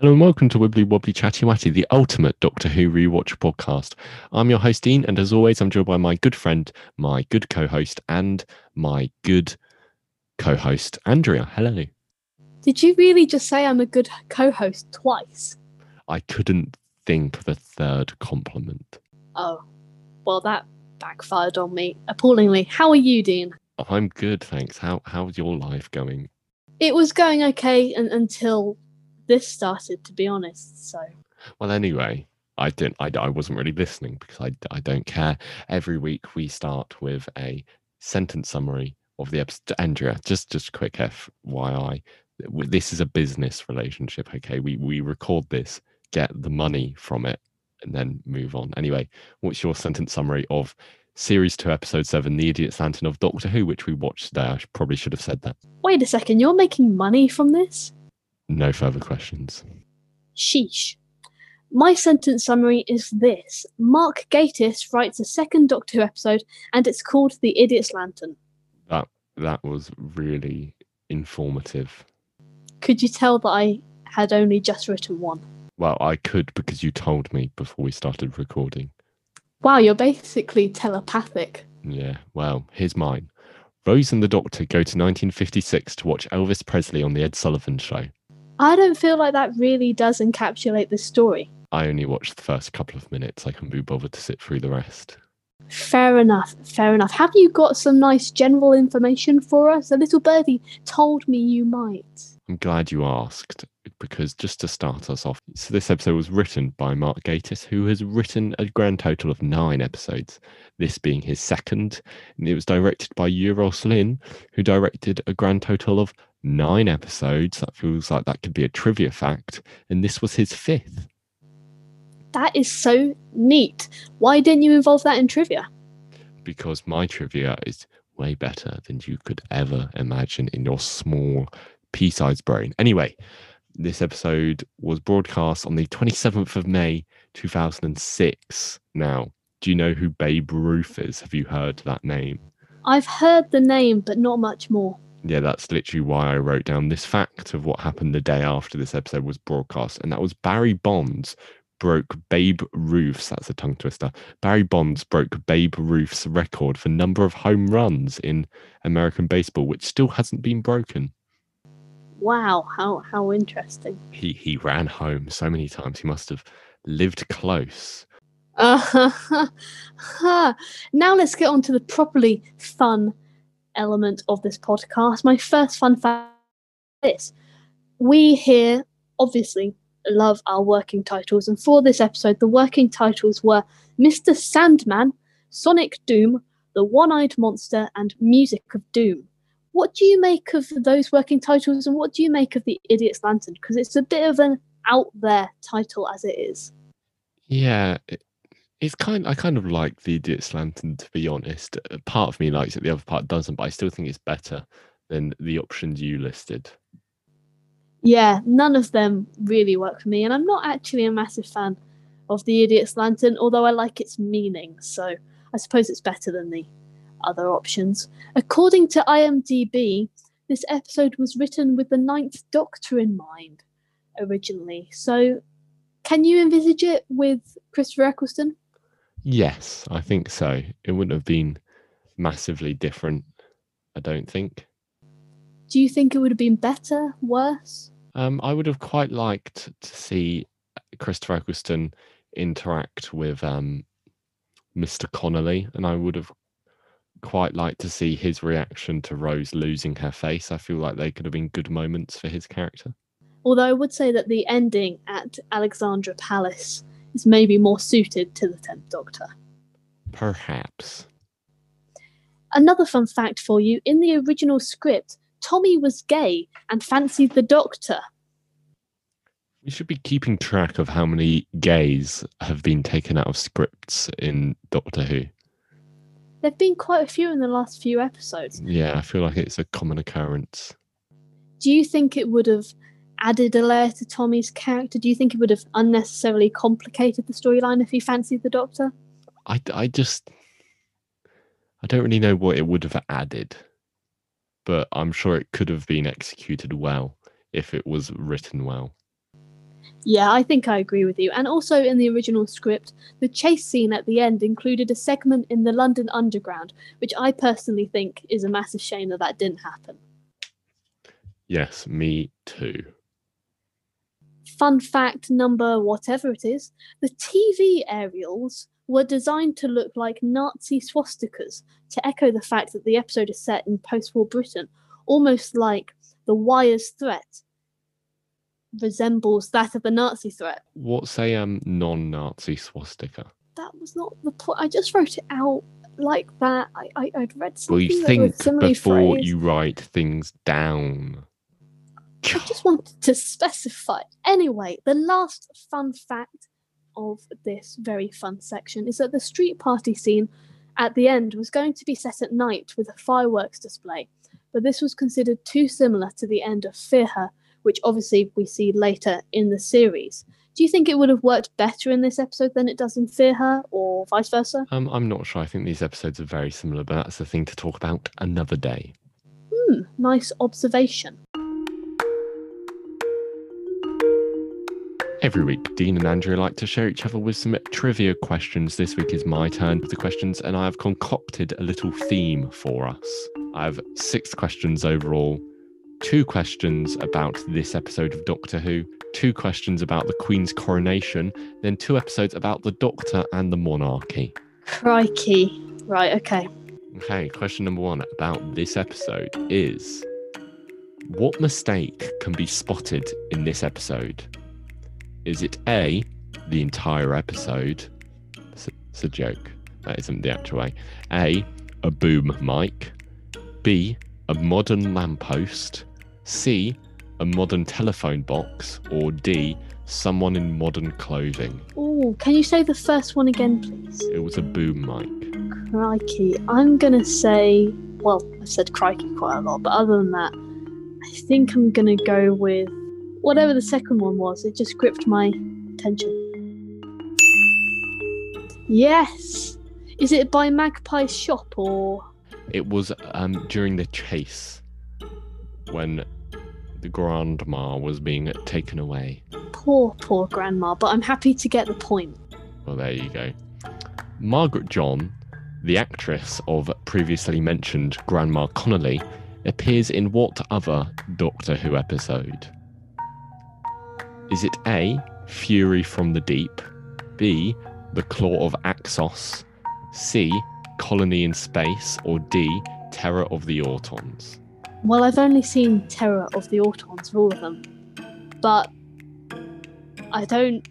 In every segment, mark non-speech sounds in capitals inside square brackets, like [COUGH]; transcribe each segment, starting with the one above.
Hello and welcome to Wibbly Wobbly Chatty Watty, the ultimate Doctor Who rewatch podcast. I'm your host, Dean, and as always, I'm joined by my good friend, my good co host, and my good co host, Andrea. Hello. Did you really just say I'm a good co host twice? I couldn't think of a third compliment. Oh, well, that backfired on me appallingly. How are you, Dean? Oh, I'm good, thanks. How how's your life going? It was going okay un- until this started, to be honest. So, Well, anyway, I didn't. I, I wasn't really listening because I I don't care. Every week we start with a sentence summary of the episode. Andrea, just just quick FYI, this is a business relationship. Okay, we we record this, get the money from it, and then move on. Anyway, what's your sentence summary of series two, episode seven, The Idiot's Lantern of Doctor Who, which we watched today? I probably should have said that. wait a second, you're making money from this? No further questions. Sheesh. My sentence summary is this Mark Gatiss writes a second Doctor Who episode, and it's called The Idiot's Lantern. That that was really informative. Could you tell that I had only just written one? Well, I could because you told me before we started recording. Wow, you're basically telepathic. Yeah, well, here's mine. Rose and the Doctor go to 1956 to watch Elvis Presley on The Ed Sullivan Show. I don't feel like that really does encapsulate the story. I only watched the first couple of minutes. I couldn't be bothered to sit through the rest. Fair enough, fair enough. Have you got some nice general information for us? A little birdie told me you might. I'm glad you asked because just to start us off, so this episode was written by Mark Gatiss, who has written a grand total of nine episodes, this being his second. And it was directed by Euros Lyn, who directed a grand total of nine episodes. That feels like that could be a trivia fact. And this was his fifth. That is so neat. Why didn't you involve that in trivia? because my trivia is way better than you could ever imagine in your small pea-sized brain. Anyway, this episode was broadcast on the 27th of May 2006. Now, do you know who Babe Ruth is? Have you heard that name? I've heard the name, but not much more. Yeah, that's literally why I wrote down this fact of what happened the day after this episode was broadcast, and that was Barry Bonds broke Babe Ruth's that's a tongue twister. Barry Bonds broke Babe Ruth's record for number of home runs in American baseball, which still hasn't been broken. Wow, how how interesting. He he ran home so many times. He must have lived close. Uh, [LAUGHS] now let's get on to the properly fun element of this podcast. My first fun fact is this. We here obviously love our working titles, and for this episode, the working titles were Mr. Sandman, Sonic Doom, The One Eyed Monster, and Music of Doom. What do you make of those working titles, and what do you make of The Idiot's Lantern? Because it's a bit of an out there title as it is. Yeah, it's kind. I kind of like the Idiot's Lantern to be honest. Uh, part of me likes it, the other part doesn't. But I still think it's better than the options you listed. Yeah, none of them really work for me, and I'm not actually a massive fan of the Idiot's Lantern, although I like its meaning, so I suppose it's better than the other options. According to IMDb, this episode was written with the Ninth Doctor in mind originally, so can you envisage it with Christopher Eccleston? Yes, I think so. It wouldn't have been massively different. I don't think. Do you think it would have been better, worse? Um, I would have quite liked to see Christopher Eccleston interact with um, Mr. Connolly, and I would have quite liked to see his reaction to Rose losing her face. I feel like they could have been good moments for his character. Although I would say that the ending at Alexandra Palace is maybe more suited to the Tenth Doctor. Perhaps. Another fun fact for you in the original script, Tommy was gay and fancied the Doctor. We should be keeping track of how many gays have been taken out of scripts in Doctor Who. There have been quite a few in the last few episodes. Yeah, I feel like it's a common occurrence. Do you think it would have added a layer to Tommy's character? Do you think it would have unnecessarily complicated the storyline if he fancied the Doctor? I, I just I don't really know what it would have added, but I'm sure it could have been executed well if it was written well. Yeah, I think I agree with you. And also in the original script, the chase scene at the end included a segment in the London Underground, which I personally think is a massive shame that that didn't happen. Yes, me too. Fun fact number whatever it is the TV aerials were designed to look like Nazi swastikas to echo the fact that the episode is set in post war Britain, almost like the Wire's threat resembles that of the Nazi threat. What's a um, non-Nazi swastika? That was not the point. I just wrote it out like that. I, I, I'd read something. Well, you that think before you write things down. I just wanted to specify. Anyway, the last fun fact of this very fun section is that the street party scene at the end was going to be set at night with a fireworks display, but this was considered too similar to the end of Fear Her, which obviously we see later in the series. Do you think it would have worked better in this episode than it does in Fear Her, or vice versa? Um, I'm not sure. I think these episodes are very similar, but that's a thing to talk about another day. Hmm, nice observation. Every week, Dean and Andrea like to share each other with some trivia questions. This week is my turn with the questions, and I have concocted a little theme for us. I have six questions overall, two questions about this episode of Doctor Who, two questions about the Queen's coronation, then two episodes about the Doctor and the monarchy. Crikey. Right, okay. Okay, question number one about this episode is What mistake can be spotted in this episode? Is it A, the entire episode? It's, it's a joke. That isn't the actual way. A, a boom mic. B, a modern lamppost. C, a modern telephone box. Or D, someone in modern clothing. Oh, can you say the first one again, please? It was a boom mic. Crikey. I'm gonna say, well, I've said crikey quite a lot, but other than that, I think I'm gonna go with whatever the second one was. It just gripped my attention. Yes! Is it by Magpie's shop or. It was um, during the chase when the grandma was being taken away. Poor, poor grandma, but I'm happy to get the point. Well, there you go. Margaret John, the actress of previously mentioned Grandma Connolly, appears in what other Doctor Who episode? Is it A, Fury from the Deep, B, The Claw of Axos, C, Colony in Space, or D, Terror of the Autons? Well, I've only seen Terror of the Autons all of them, but I don't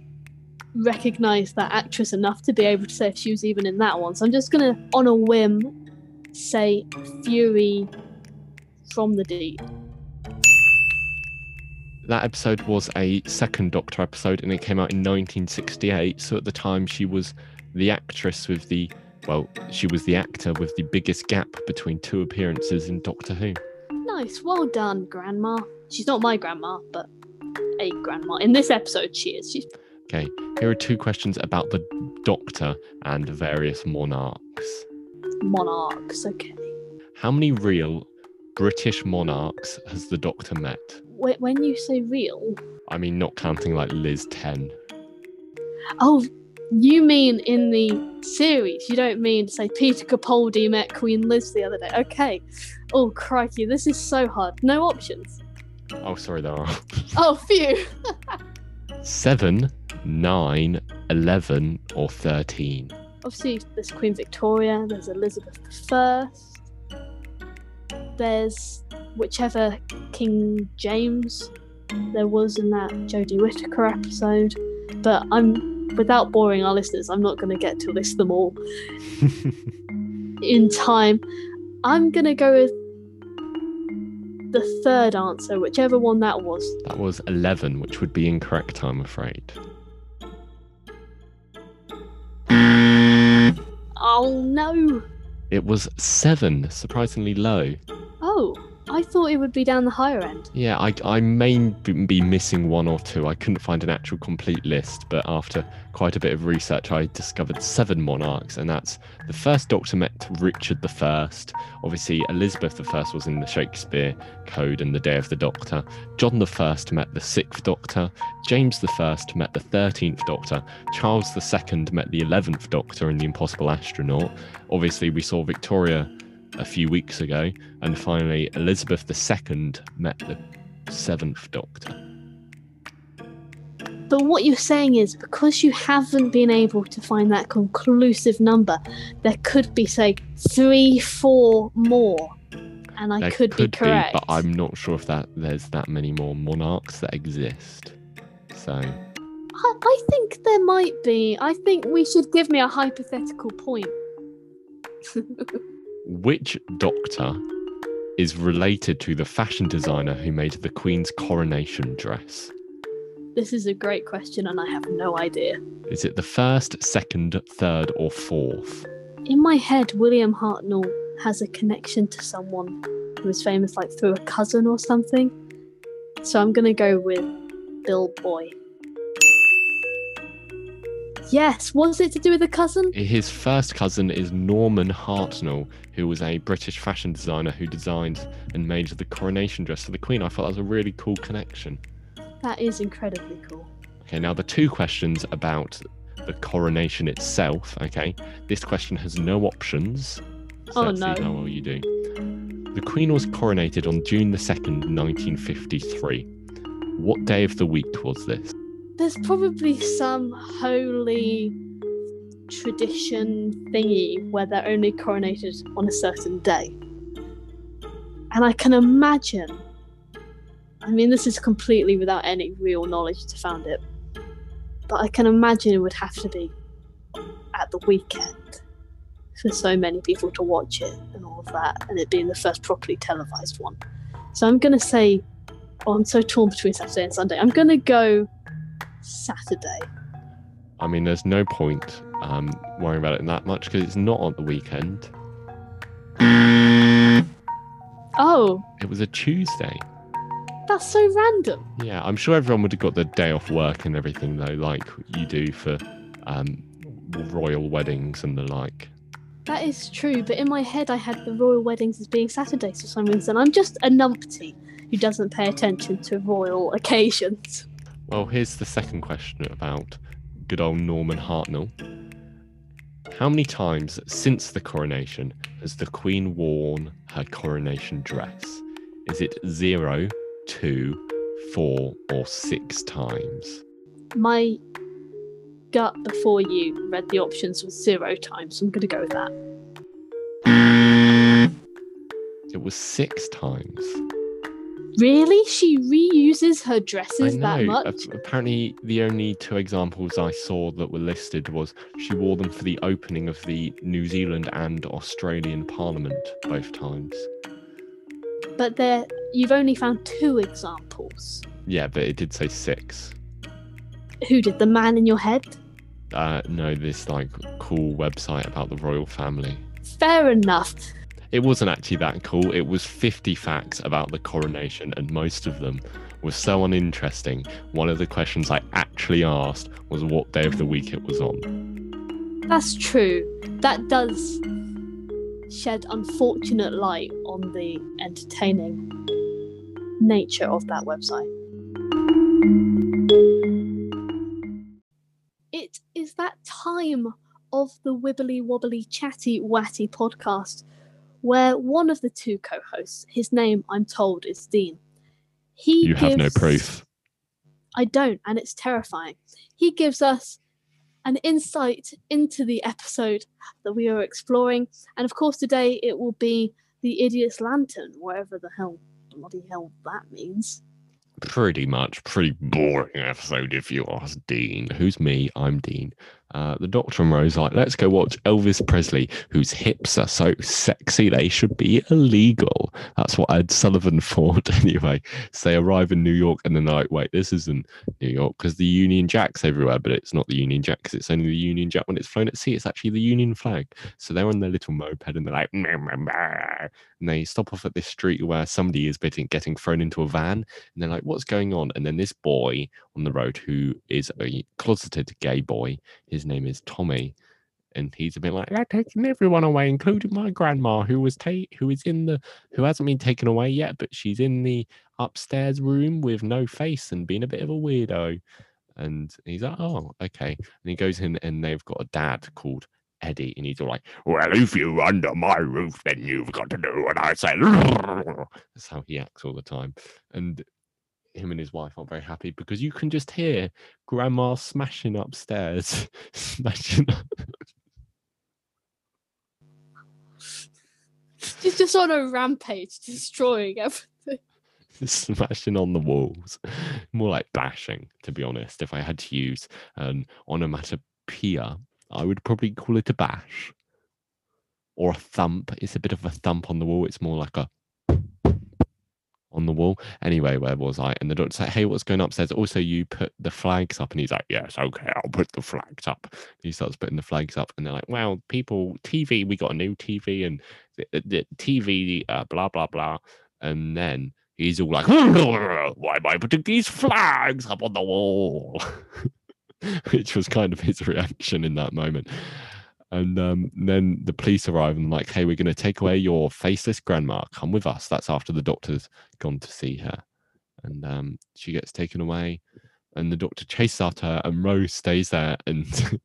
recognize that actress enough to be able to say if she was even in that one. So I'm just gonna, on a whim, say Fury from the Deep. That episode was a second Doctor episode and it came out in 1968. So at the time, she was the actress with the, well, she was the actor with the biggest gap between two appearances in Doctor Who. Nice, well done, Grandma. She's not my grandma, but a grandma. In this episode, she is. She's Okay, here are two questions about the Doctor and various monarchs. monarchs. Okay. How many real British monarchs has the Doctor met? When you say real, I mean, not counting like Liz 10. oh, you mean in the series? You don't mean to say Peter Capaldi met Queen Liz the other day? Okay. Oh crikey, this is so hard. No options. Oh, sorry, there are. [LAUGHS] Oh, phew. Seven, nine, eleven, or 13. Obviously, there's Queen Victoria. There's Elizabeth I. There's whichever King James there was in that Jodie Whittaker episode. But I'm without boring our listeners, I'm not going to get to list them all [LAUGHS] in time. I'm going to go with the third answer, whichever one that was. That was 11, which would be incorrect, I'm afraid. Oh no! It was 7, surprisingly low. Oh, I thought it would be down the higher end. Yeah, I, I may be missing one or two. I couldn't find an actual complete list, but after quite a bit of research, I discovered seven monarchs, and that's the first Doctor met Richard I. Obviously, Elizabeth I was in the Shakespeare Code and the Day of the Doctor. John I met the Sixth Doctor. James I met the Thirteenth Doctor. Charles II met the Eleventh Doctor in The Impossible Astronaut. Obviously, we saw Victoria a few weeks ago, and finally Elizabeth II met the Seventh Doctor. But what you're saying is because you haven't been able to find that conclusive number, there could be, say, three, four more. And I There could, be correct. but I'm not sure if that there's that many more monarchs that exist. So I, I think there might be. I think we should give me a hypothetical point. [LAUGHS] Which doctor is related to the fashion designer who made the Queen's coronation dress? This is a great question, and I have no idea. Is it the first, second, third, or fourth? In my head, William Hartnell has a connection to someone who was famous, like through a cousin or something. So I'm gonna go with Bill Boy. Yes, was it to do with a cousin? His first cousin is Norman Hartnell, who was a British fashion designer who designed and made the coronation dress for the Queen. I thought that was a really cool connection. That is incredibly cool. Okay, now the two questions about the coronation itself. Okay, this question has no options. So Oh, let's no. see how well you do. The Queen was coronated on June the 2nd, 1953. What day of the week was this? There's probably some holy tradition thingy where they're only coronated on a certain day. And I can imagine, I mean, this is completely without any real knowledge to found it, but I can imagine it would have to be at the weekend for so many people to watch it and all of that, and it being the first properly televised one. So I'm going to say, oh, I'm so torn between Saturday and Sunday. I'm going to go Saturday. I mean, there's no point um, worrying about it that much because it's not on the weekend. Oh, It was a Tuesday. that's so random. Yeah, I'm sure everyone would have got the day off work and everything though, like you do for um, royal weddings and the like. That is true, but in my head I had the royal weddings as being Saturdays for some reason. I'm just a numpty who doesn't pay attention to royal occasions. Well, here's the second question about good old Norman Hartnell. How many times since the coronation has the Queen worn her coronation dress? Is it zero, two, four, or six times? My gut before you read the options was zero times, so I'm going to go with that. It was six times. Really? She reuses her dresses that much? Apparently, the only two examples I saw that were listed was she wore them for the opening of the New Zealand and Australian Parliament both times. But there, you've only found two examples. Yeah, but it did say six. Who did the man in your head? Uh, no, this like cool website about the royal family. Fair enough. It wasn't actually that cool. It was 50 facts about the coronation, and most of them were so uninteresting. One of the questions I actually asked was what day of the week it was on. That's true. That does shed unfortunate light on the entertaining nature of that website. It is that time of the wibbly wobbly chatty watty podcast where one of the two co hosts, his name I'm told is Dean, he You have no proof. I don't, and it's terrifying. He gives us an insight into the episode that we are exploring, and of course, today it will be the Idiot's Lantern, wherever the hell bloody hell that means. Pretty much. Pretty boring episode if you ask Dean. Who's me? I'm Dean. Uh, the doctor and Rose like, let's go watch Elvis Presley, whose hips are so sexy they should be illegal. That's what Ed Sullivan [LAUGHS] thought [LAUGHS] anyway. So they arrive in New York and they're like, wait, this isn't New York because the Union Jack's everywhere, but it's not the Union Jack because it's only the Union Jack when it's flown at sea. It's actually the Union flag. So they're on their little moped and they're like, and they stop off at this street where somebody is getting, getting thrown into a van and they're like, what's going on? And then this boy on the road who is a closeted gay boy, name is Tommy. And he's a bit like they're taking everyone away, including my grandma, who was ta- who is in the who hasn't been taken away yet, but she's in the upstairs room with no face and being a bit of a weirdo. And he's like, oh, okay. And he goes in, and they've got a dad called Eddie, and he's all like, "Well, if you're under my roof, then you've got to do what I say." [LAUGHS] That's how he acts all the time, and him and his wife aren't very happy because you can just hear Grandma smashing upstairs, [LAUGHS] smashing. Up. She's just on a rampage, destroying everything. [LAUGHS] smashing on the walls. More like bashing, to be honest. If I had to use an onomatopoeia, I would probably call it a bash. Or a thump. It's a bit of a thump on the wall. It's more like a on the wall. Anyway, where was I? And the doctor's like, hey, what's going upstairs? Also, you put the flags up. And he's like, yes, okay, I'll put the flags up. He starts putting the flags up. And they're like, well, people, TV, we got a new TV and the, the TV, uh, blah, blah, blah. And then he's all like, [LAUGHS] why am I putting these flags up on the wall? [LAUGHS] Which was kind of his reaction in that moment. And um, then the police arrive and like, hey, we're going to take away your faceless grandma. Come with us. That's after the doctor's gone to see her. And um, she gets taken away. And the doctor chases after her, and Rose stays there. And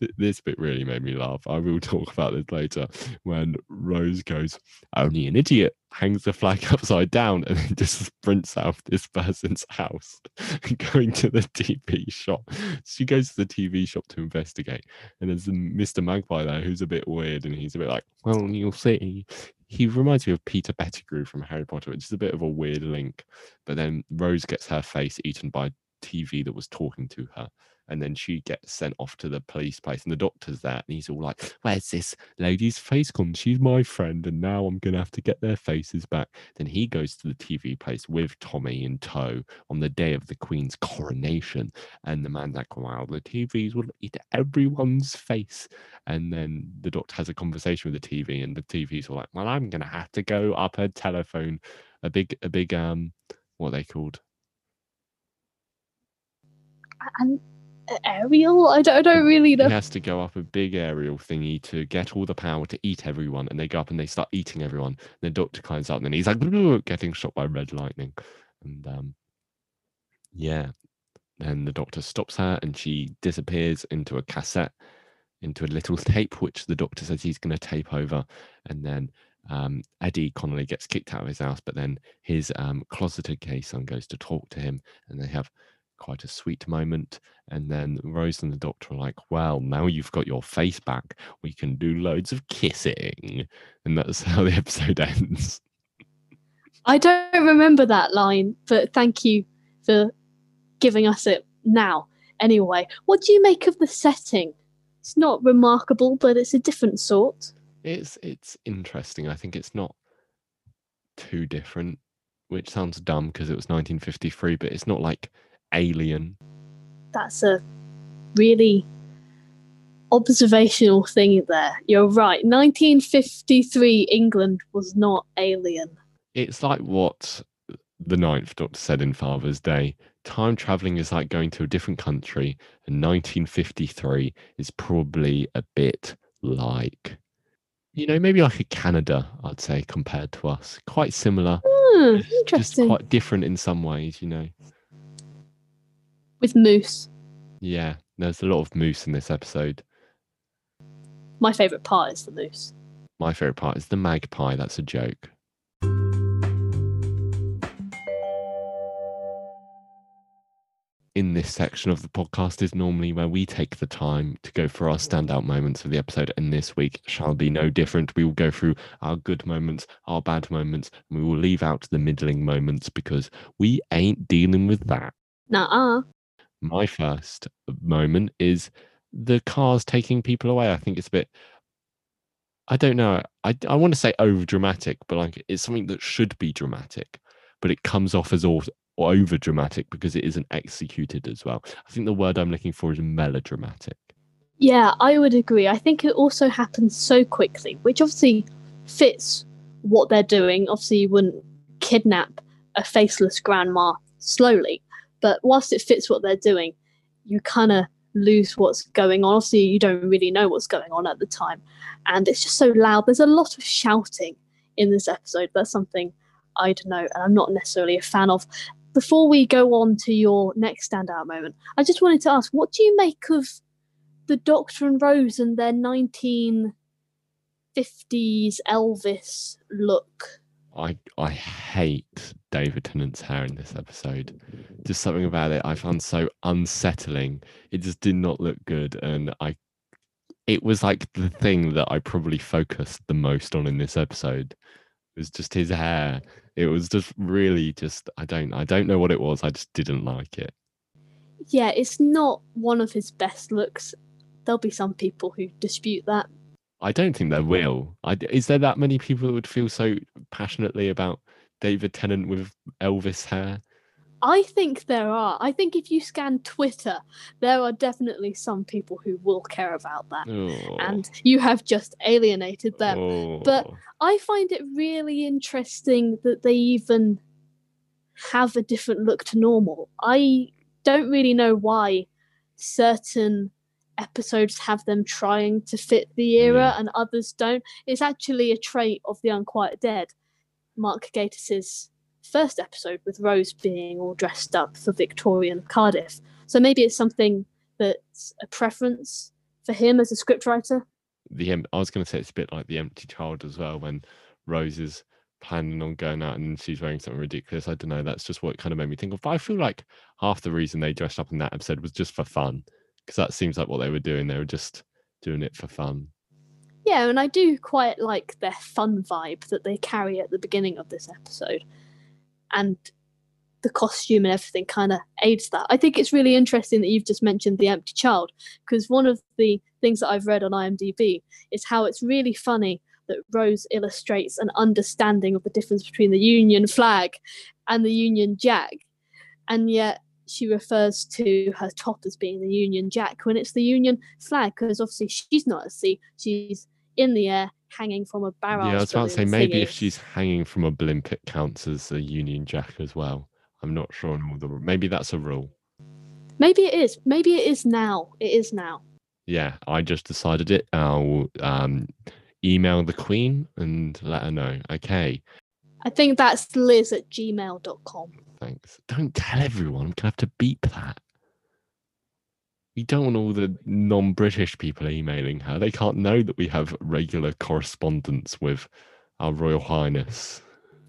[LAUGHS] this bit really made me laugh. I will [LAUGHS] talk about this later. When Rose goes, only an idiot hangs the flag [LAUGHS] upside down and then just sprints out of this person's house, [LAUGHS] going to the TV shop. She goes to the TV shop to investigate, and there's Mr. Magpie there who's a bit weird, and he's a bit like, "Well, you'll see." He reminds me of Peter Pettigrew from Harry Potter, which is a bit of a weird link. But then Rose gets her face eaten by TV that was talking to her and then she gets sent off to the police place and the doctor's there and he's all like where's this lady's face gone? She's my friend and now i'm gonna have to get their faces back. Then he goes to the tv place with tommy in tow on the day of the queen's coronation and the man's like wow the tvs will eat everyone's face. And then the doctor has a conversation with the tv and the tv's all like well i'm gonna have to go up a telephone. A big a big um what are they called aerial? I don't, I don't really know. He has to go up a big aerial thingy to get all the power to eat everyone, and they go up and they start eating everyone. And the doctor climbs up, and then he's like [LAUGHS] getting shot by red lightning, and um, yeah. Then the doctor stops her, and she disappears into a cassette, into a little [LAUGHS] tape, which the doctor says he's going to tape over, and then um, Eddie Connolly gets kicked out of his house, but then his um, closeted gay son goes to talk to him, and they have quite a sweet moment. And then Rose and the doctor are like, well, now you've got your face back, we can do loads of kissing. And that's [LAUGHS] how the episode ends. I don't remember that line, but thank you for giving us it now. Anyway, what do you make of the setting? It's not remarkable, but it's a different sort. It's it's interesting. I think it's not too different, which sounds dumb because it was 1953, but it's not like Alien. That's a really observational thing there. You're right. 1953 England was not alien. It's like what the Ninth Doctor said in Father's Day. Time traveling is like going to a different country, and 1953 is probably a bit like, you know, maybe like a Canada, I'd say, compared to us. Quite similar. Hmm, interesting. Just quite different in some ways, you know with moose. Yeah, there's a lot of moose in this episode. My favourite part is the moose. My favourite part is the magpie. That's a joke. in this section of the podcast is normally where we take the time to go for our standout moments of the episode. And this week shall be no different. We will go through our good moments, our bad moments, and we will leave out the middling moments because we ain't dealing with that. Nuh uh. My first moment is the cars taking people away. I think it's a bit. I don't know. I, I want to say over dramatic, but like it's something that should be dramatic, but it comes off as all over dramatic because it isn't executed as well. I think the word I'm looking for is melodramatic. Yeah, I would agree. I think it also happens so quickly, which obviously fits what they're doing. Obviously, you wouldn't kidnap a faceless grandma slowly, but whilst it fits what they're doing, you kind of lose what's going on. Obviously, you don't really know what's going on at the time, and it's just so loud. There's a lot of shouting in this episode. That's something I'd know, and I'm not necessarily a fan of. Before we go on to your next standout moment, I just wanted to ask, what do you make of the Doctor and Rose and their 1950s Elvis look? I I hate David Tennant's hair in this episode. Just something about it I found so unsettling. It just did not look good, and I. It was like the thing that I probably focused the most on in this episode. It was just his hair. It was just really just I don't I don't know what it was. I just didn't like it. Yeah, it's not one of his best looks. There'll be some people who dispute that. I don't think there will. I, is there that many people that would feel so passionately about David Tennant with Elvis hair? I think there are. I think if you scan Twitter, there are definitely some people who will care about that. Oh, And you have just alienated them. oh. But I find it really interesting that they even have a different look to normal. I don't really know why certain episodes have them trying to fit the era Yeah. and others don't. It's actually a trait of The Unquiet Dead. Mark Gatiss's first episode with Rose being all dressed up for Victorian Cardiff. So maybe it's something that's a preference for him as a scriptwriter. the I was going to say it's a bit like the empty child as well when Rose is planning on going out and she's wearing something ridiculous. I don't know. That's just what kind of made me think of. But I feel like half the reason they dressed up in that episode was just for fun because that seems like what they were doing. They were just doing it for fun. Yeah, and I do quite like their fun vibe that they carry at the beginning of this episode. And the costume and everything kind of aids that. I think it's really interesting that you've just mentioned The Empty Child, because one of the things that I've read on IMDb is how it's really funny that Rose illustrates an understanding of the difference between the Union flag and the Union Jack. And yet she refers to her top as being the Union Jack when it's the Union flag, because obviously she's not at sea, she's in the air hanging from a barrage. yeah, I was about to say maybe if she's hanging from a blimp, it counts as a Union Jack as well. I'm not sure on all the. Maybe that's a rule. Maybe it is. Maybe it is now. It is now. Yeah, I just decided it. I'll um, email the Queen and let her know. Okay, I think that's liz at gmail.com. thanks. Don't tell everyone. I'm gonna have to beep that. We don't want all the non-British people emailing her. They can't know that we have regular correspondence with our Royal Highness.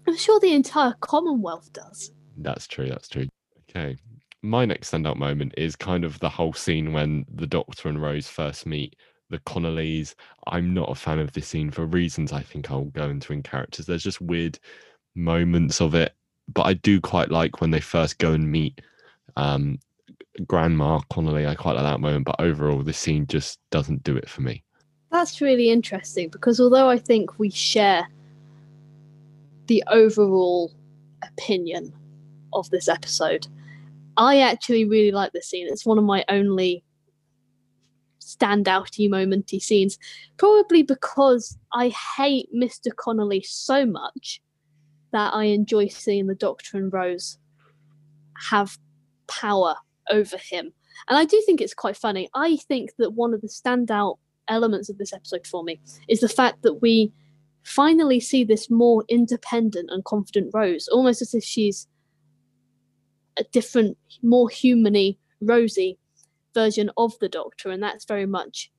I'm sure the entire Commonwealth does. That's true. That's true. Okay. My next standout moment is kind of the whole scene when the Doctor and Rose first meet the Connollys. I'm not a fan of this scene for reasons I think I'll go into in characters. There's just weird moments of it, but I do quite like when they first go and meet um, Grandma Connolly. I quite like that moment, but overall, the scene just doesn't do it for me. That's really interesting because although I think we share the overall opinion of this episode, I actually really like this scene. It's one of my only standouty momenty scenes, probably because I hate Mr. Connolly so much that I enjoy seeing the Doctor and Rose have power over him. And I do think it's quite funny. I think that one of the standout elements of this episode for me is the fact that we finally see this more independent and confident Rose, almost as if she's a different, more humany, rosy version of the Doctor, and that's very much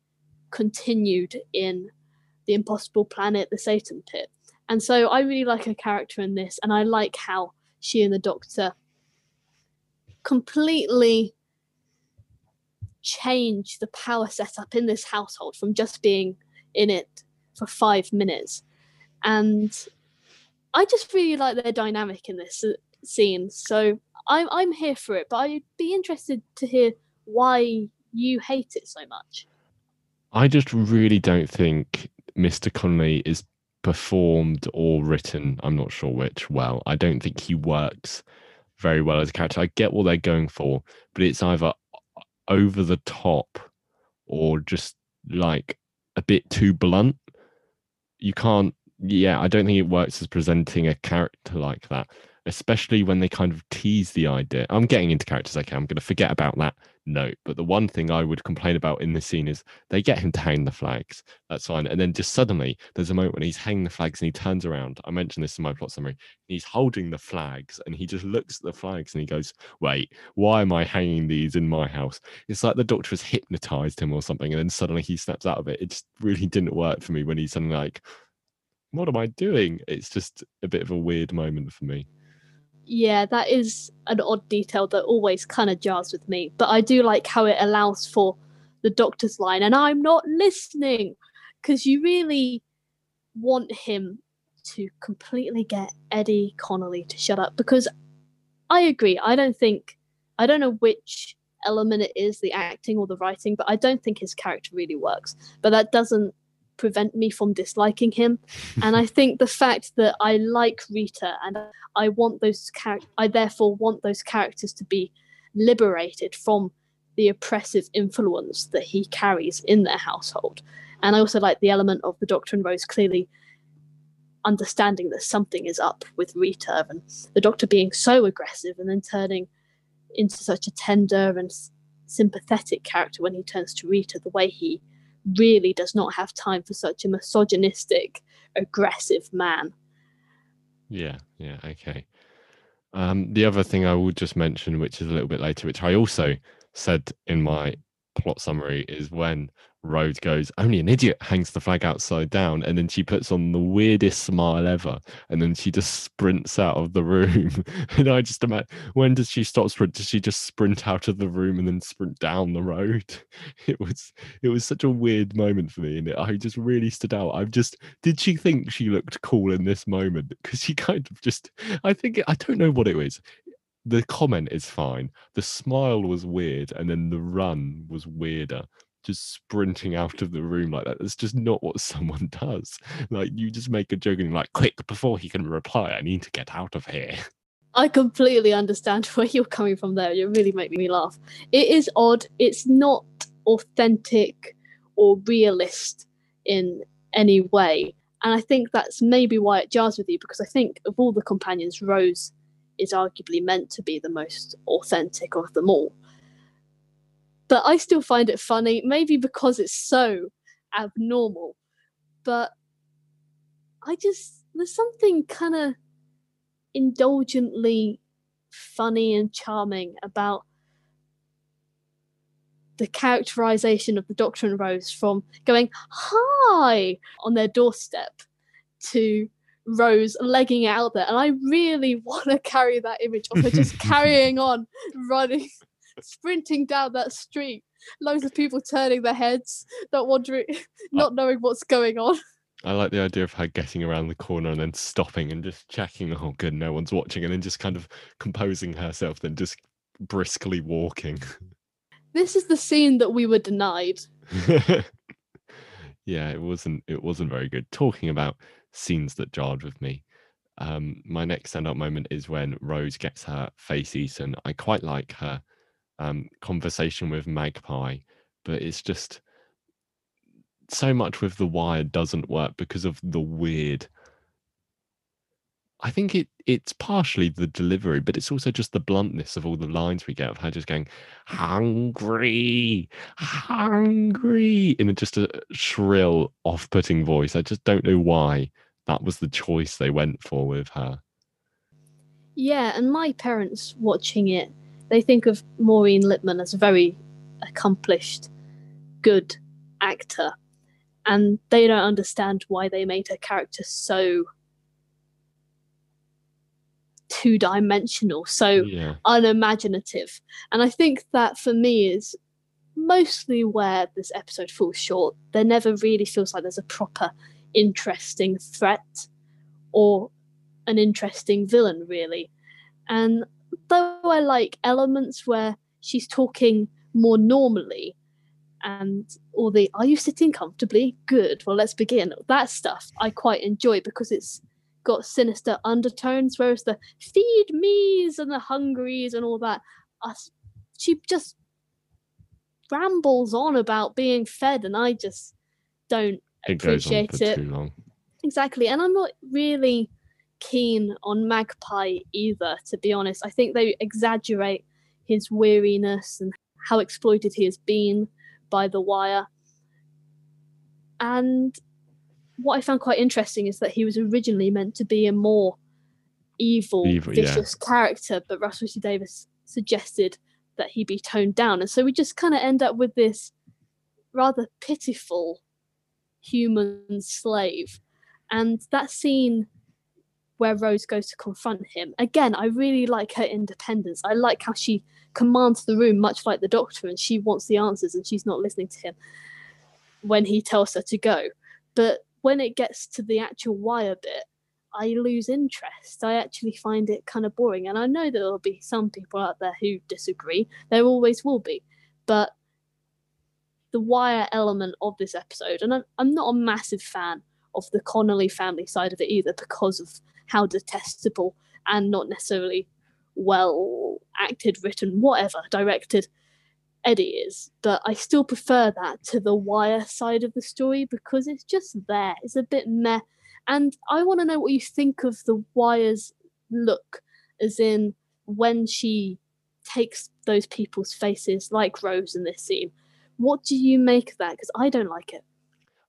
continued in the Impossible Planet, the Satan Pit. And so I really like her character in this, and I like how she and the Doctor completely change the power setup in this household from just being in it for five minutes. And I just really like their dynamic in this scene. So I'm I'm here for it, but I'd be interested to hear why you hate it so much. I just really don't think Mr. Connolly is performed or written, I'm not sure which, well. I don't think he works very well as a character. I get what they're going for, but it's either over the top or just like a bit too blunt. You can't, yeah, I don't think it works as presenting a character like that especially when they kind of tease the idea. I'm getting into characters. Okay, I'm going to forget about that note. But the one thing I would complain about in this scene is they get him to hang the flags. That's fine. And then just suddenly there's a moment when he's hanging the flags and he turns around. I mentioned this in my plot summary. He's holding the flags and he just looks at the flags and he goes, Wait, why am I hanging these in my house? It's like the doctor has hypnotized him or something. And then suddenly he snaps out of it. It just really didn't work for me when he's suddenly like, what am I doing? It's just a bit of a weird moment for me yeah, that is an odd detail that always kind of jars with me. But I do like how it allows for the doctor's line, and I'm not listening, because you really want him to completely get Eddie Connolly to shut up. Because I agree, I don't think, I don't know which element it is, the acting or the writing, but I don't think his character really works. But that doesn't prevent me from disliking him. and I think the fact that I like Rita and I want those I therefore want those characters to be liberated from the oppressive influence that he carries in their household. And I also like the element of the Doctor and Rose clearly understanding that something is up with Rita and the Doctor being so aggressive and then turning into such a tender and sympathetic character when he turns to Rita, the way he really does not have time for such a misogynistic, aggressive man. Yeah, yeah, okay. Um, the other thing I would just mention, which is a little bit later, which I also said in my plot summary, is when Rose goes, only an idiot hangs the flag outside down. And then she puts on the weirdest smile ever. And then she just sprints out of the room. [LAUGHS] and I just imagine, when does she stop sprint? Does she just sprint out of the room and then sprint down the road? [LAUGHS] It was, it was such a weird moment for me. And it, I just really stood out. I've just, did she think she looked cool in this moment? Because she kind of just, I think, I don't know what it was the comment is fine. The smile was weird, and then the run was weirder just sprinting out of the room like that. That's just not what [LAUGHS] someone does. Like you just make a joke and like, quick, before he can reply, I need to get out of here. I completely understand [LAUGHS] where you're coming from there. You really make me laugh. It is odd. It's not authentic or realist in any way. And I think that's maybe why it jars with you, because I think of all the companions, Rose is arguably meant to be the most authentic of them all but I still find it funny, maybe because it's so abnormal. But I just, there's something kind of indulgently funny and charming about the characterization of the Doctor and Rose from going hi on their doorstep to Rose legging out there. And I really [LAUGHS] want to carry that image of her just [LAUGHS] carrying on, running sprinting down that street. Loads of people turning their heads, not wondering, [LAUGHS] not knowing what's going on. I like the idea of her getting around the corner and then stopping and just checking, oh, good, no one's watching, and then just kind of composing herself, then just briskly walking. This is the scene that we were denied. [LAUGHS] yeah, it wasn't. It wasn't very good. Talking about scenes that jarred with me. Um, my next stand-up moment is when Rose gets her face eaten. I quite like her um, conversation with Magpie, but it's just so much with the wire doesn't work because of the weird. I think it it's partially the delivery, but it's also just the bluntness of all the lines we get of her just going hungry, hungry in just a shrill, off-putting voice. I just don't know why that was the choice they went for with her. Yeah, and my parents watching it they think of Maureen Lipman as a very accomplished, good actor, and they don't understand why they made her character so two dimensional, so yeah. unimaginative. And I think that for me is mostly where this episode falls short. There never really feels like there's a proper interesting threat or an interesting villain, really. And though I like elements where she's talking more normally and all the are you sitting comfortably good well let's begin that stuff i quite enjoy because it's got sinister undertones whereas the feed me's and the hungries and all that us she just rambles on about being fed and i just don't It appreciate it. Exactly. And I'm not really keen on Magpie either, to be honest. I think they exaggerate his weariness and how exploited he has been by The Wire. And what I found quite interesting is that he was originally meant to be a more evil, Evil, yeah. vicious character, but Russell T Davies suggested that he be toned down. And so we just kind of end up with this rather pitiful human slave. And that scene where Rose goes to confront him, again, I really like her independence. I like how she commands the room, much like the doctor, and she wants the answers and she's not listening to him when he tells her to go. But when it gets to the actual wire bit, I lose interest. I actually find it kind of boring. And I know that there'll be some people out there who disagree. There always will be. But the wire element of this episode, and I'm, I'm not a massive fan of the Connolly family side of it either because of how detestable and not necessarily well acted, written, whatever, directed Eddie is. But I still prefer that to the wire side of the story because it's just there. It's a bit meh. And I want to know what you think of the wire's look, as in when she takes those people's faces, like Rose in this scene. What do you make of that? Because I don't like it.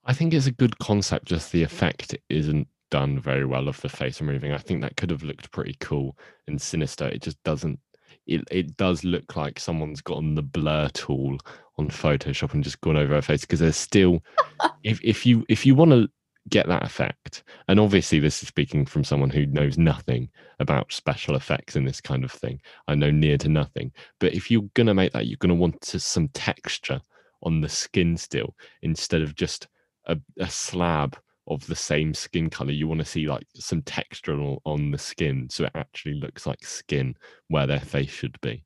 I think it's a good concept, just the effect isn't done very well of the face removing. I think that could have looked pretty cool and sinister. It just doesn't. It, it does look like someone's gotten the blur tool on Photoshop and just gone over her face because there's still [LAUGHS] if if you if you want to get that effect and obviously this is speaking from someone who knows nothing about special effects and this kind of thing i know near to nothing but if you're going to make that you're going to want to, some texture on the skin still instead of just a, a slab of the same skin color you want to see like some texture on, on the skin so it actually looks like skin where their face should be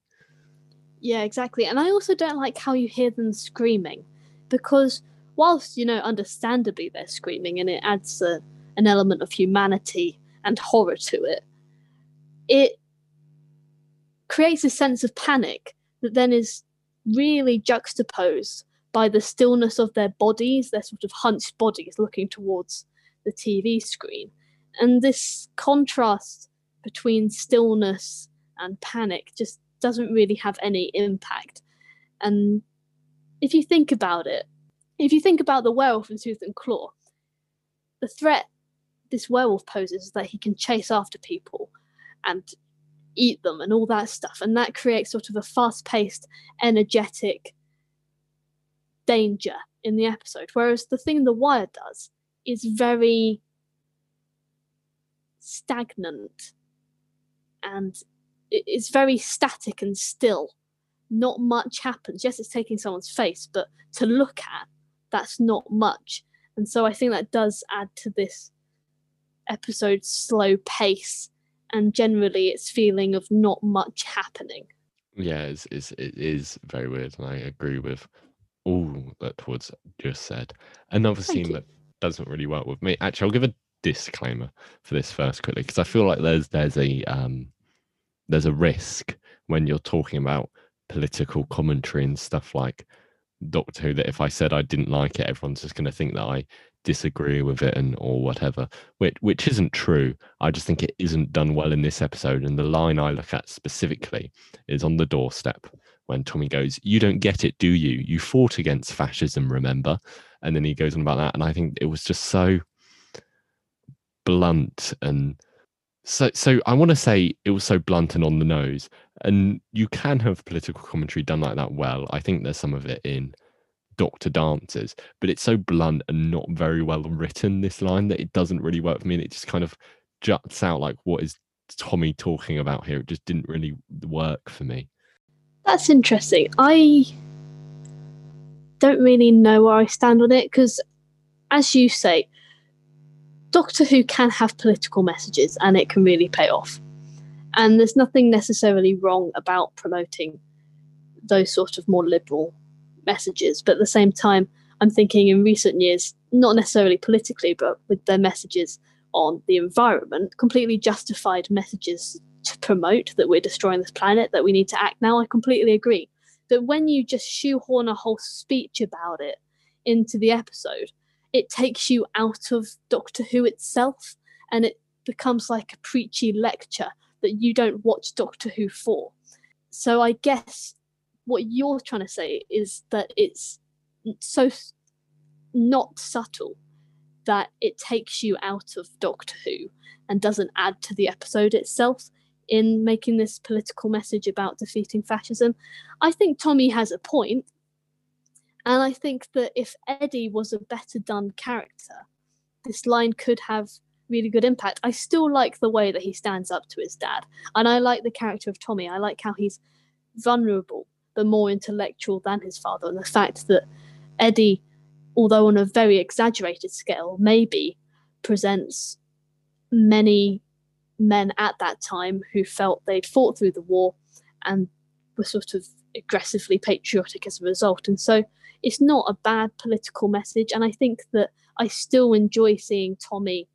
Yeah, exactly. And I also don't like how you hear them screaming because, whilst, you know, understandably they're screaming and it adds a, an element of humanity and horror to it, it creates a sense of panic that then is really juxtaposed by the stillness of their bodies, their sort of hunched bodies looking towards the TV screen. And this contrast between stillness and panic just doesn't really have any impact. And if you think about it, if you think about the werewolf in Tooth and Claw, the threat this werewolf poses is that he can chase after people and eat them and all that stuff. And that creates sort of a fast paced, energetic danger in the episode. Whereas the thing The Wire does is very stagnant and it's very static and still. Not much happens. Yes, it's taking someone's face, but to look at, that's not much. And so I think that does add to this episode's slow pace and generally its feeling of not much happening. yeah it's, it's it is very weird and i agree with all that towards just said. Another Thank scene you. that doesn't really work with me. Actually i'll give a disclaimer for this first quickly because i feel like there's there's a um there's a risk when you're talking about political commentary and stuff like doctor who that if i said i didn't like it everyone's just going to think that i disagree with it and or whatever which which isn't true. I just think it isn't done well in this episode and the line i look at specifically is on the doorstep when Tommy goes, You don't get it, do you? You fought against fascism, remember? And then he goes on about that. And I think it was just so blunt and so so I want to say it was so blunt and on the nose. And you can have political commentary done like that well. I think there's some of it in Doctor Dances, but it's so blunt and not very well written, this line, that it doesn't really work for me. And it just kind of juts out like what is Tommy talking about here? It just didn't really work for me. That's interesting. I don't really know where I stand on it because, as you say, Doctor Who can have political messages and it can really pay off. And there's nothing necessarily wrong about promoting those sort of more liberal messages. But at the same time, I'm thinking in recent years, not necessarily politically, but with their messages on the environment, completely justified messages to promote that we're destroying this planet, that we need to act now. I completely agree. But when you just shoehorn a whole speech about it into the episode, it takes you out of Doctor Who itself and it becomes like a preachy lecture that you don't watch Doctor Who for. So I guess what you're trying to say is that it's so not subtle that it takes you out of Doctor Who and doesn't add to the episode itself in making this political message about defeating fascism. I think Tommy has a point, and I think that if Eddie was a better done character, this line could have really good impact. I still like the way that he stands up to his dad, and I like the character of Tommy. I like how he's vulnerable but more intellectual than his father, and the fact that Eddie, although on a very exaggerated scale, maybe presents many men at that time who felt they'd fought through the war and were sort of aggressively patriotic as a result. And so it's not a bad political message. And I think that I still enjoy seeing Tommy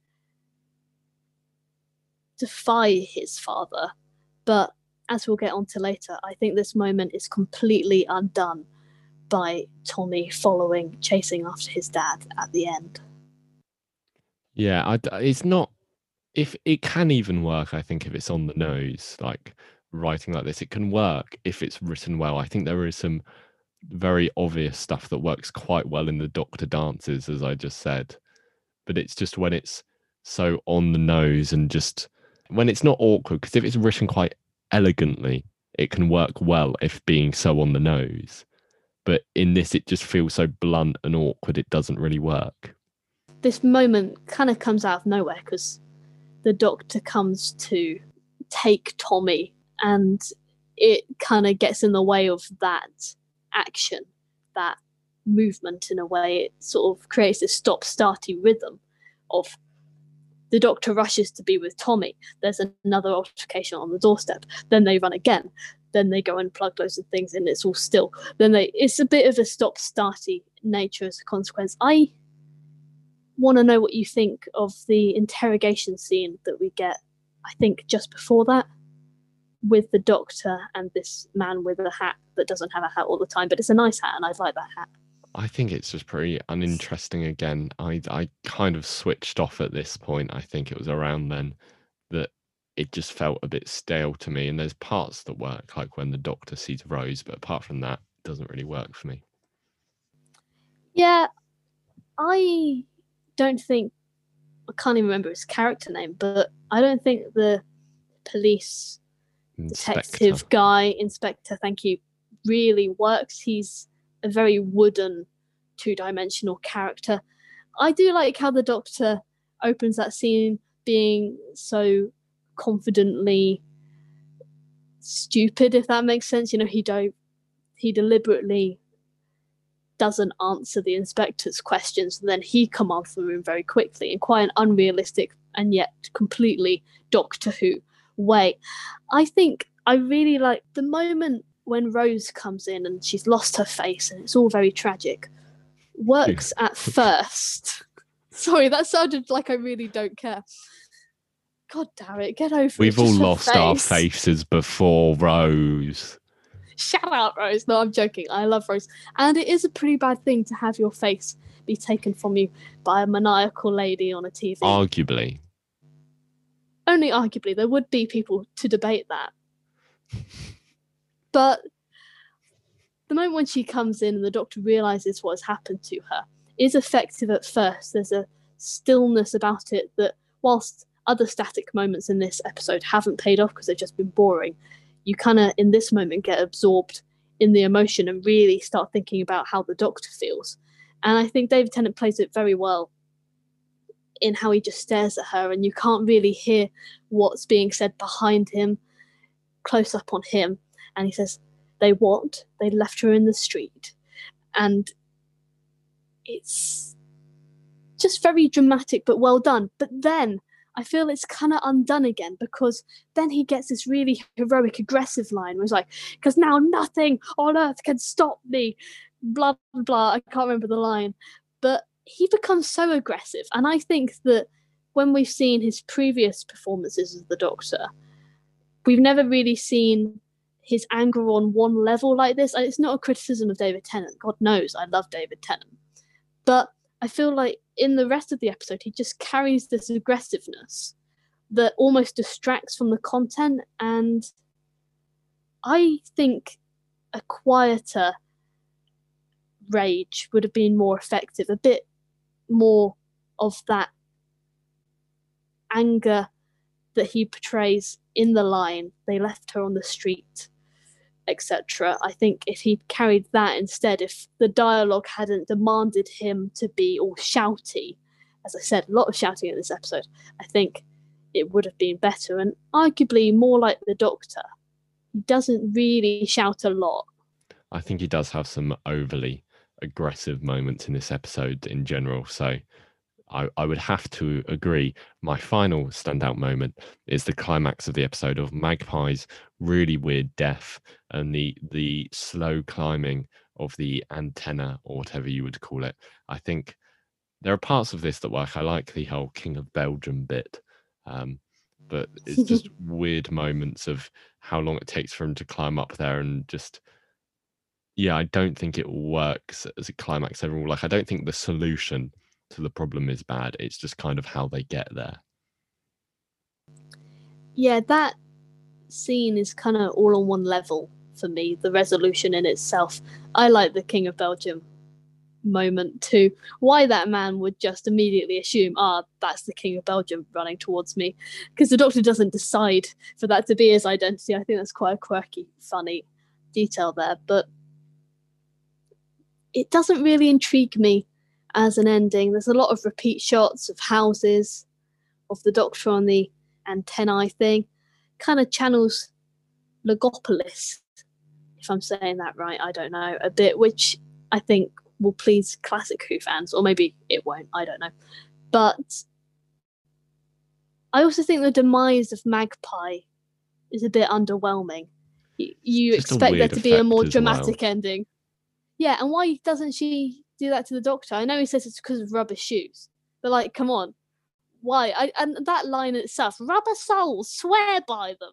defy his father. But as we'll get on to later, I think this moment is completely undone by Tommy following, chasing after his dad at the end. Yeah, I, it's not. If it can even work, I think if it's on the nose, like writing like this, it can work if it's written well. I think there is some very obvious stuff that works quite well in the Doctor dances, as I just said. But it's just when it's so on the nose and just when it's not awkward, because if it's written quite elegantly, it can work well if being so on the nose. But in this, it just feels so blunt and awkward, it doesn't really work. This moment kind of comes out of nowhere because the doctor comes to take Tommy and it kind of gets in the way of that action, that movement in a way. It sort of creates a stop starty rhythm of the doctor rushes to be with Tommy. There's another altercation on the doorstep. Then they run again. Then they go and plug loads of things and It's all still. Then they. It's a bit of a stop starty nature as a consequence. I want to know what you think of the interrogation scene that we get. I think just before that, with the doctor and this man with a hat that doesn't have a hat all the time, but it's a nice hat, and I like that hat. I think it's just pretty uninteresting again. I I kind of switched off at this point. I think it was around then that it just felt a bit stale to me. And there's parts that work, like when the doctor sees Rose, but apart from that, it doesn't really work for me. Yeah, I don't think I can't even remember his character name, but I don't think the police Inspector. detective guy, inspector, thank you, really works. He's a very wooden two dimensional character. I do like how the Doctor opens that scene being so confidently stupid, if that makes sense. You know, he don't he deliberately doesn't answer the inspector's questions and then he commands the room very quickly in quite an unrealistic and yet completely Doctor Who way. I think I really like the moment when Rose comes in and she's lost her face and it's all very tragic, works at first. [LAUGHS] Sorry, that sounded like I really don't care. God damn it, get over We've all lost our faces before Rose. Shout out, Rose. No, I'm joking. I love Rose. And it is a pretty bad thing to have your face be taken from you by a maniacal lady on a TV. Arguably. Only arguably, there would be people to debate that. [LAUGHS] but the moment when she comes in and the doctor realizes what has happened to her is effective at first. There's a stillness about it that, whilst other static moments in this episode haven't paid off because they've just been boring, you kind of, in this moment, get absorbed in the emotion and really start thinking about how the doctor feels. And I think David Tennant plays it very well in how he just stares at her and you can't really hear what's being said behind him, close up on him. And he says, They what? They left her in the street. And it's just very dramatic but well done. But then I feel it's kind of undone again because then he gets this really heroic, aggressive line where he's like, because now nothing on earth can stop me, blah, blah. I can't remember the line. But he becomes so aggressive. And I think that when we've seen his previous performances as the Doctor, we've never really seen his anger on one level like this. It's not a criticism of David Tennant. God knows I love David Tennant. But I feel like in the rest of the episode, he just carries this aggressiveness that almost distracts from the content. And I think a quieter rage would have been more effective, a bit more of that anger that he portrays in the line. They left her on the street etc. I think if he carried that instead, if the dialogue hadn't demanded him to be all shouty, as I said, a lot of shouting in this episode, I think it would have been better and arguably more like the Doctor. He doesn't really shout a lot. I think he does have some overly aggressive moments in this episode in general. So I, I would have to agree. My final standout moment is the climax of the episode of Magpie's really weird death and the the slow climbing of the antenna or whatever you would call it. I think there are parts of this that work. I like the whole King of Belgium bit, um, but [LAUGHS] it's just weird moments of how long it takes for him to climb up there and just yeah, I don't think it works as a climax overall. Like I don't think the solution to the problem is bad. It's just kind of how they get there. Yeah, that scene is kind of all on one level for me. The resolution in itself. I like the King of Belgium moment too. Why that man would just immediately assume, ah, that's the King of Belgium running towards me. Because the Doctor doesn't decide for that to be his identity. I think that's quite a quirky, funny detail there. But it doesn't really intrigue me as an ending. There's a lot of repeat shots of houses, of the Doctor on the antennae thing. Kind of channels Logopolis, if I'm saying that right, I don't know, a bit, which I think will please classic Who fans, or maybe it won't, I don't know. But I also think the demise of Magpie is a bit underwhelming. You, you expect there to be a more dramatic well. ending. Yeah, and why doesn't she do that to the doctor? I know he says it's because of rubber shoes, but like, come on, why? I, and that line itself, rubber soles, swear by them.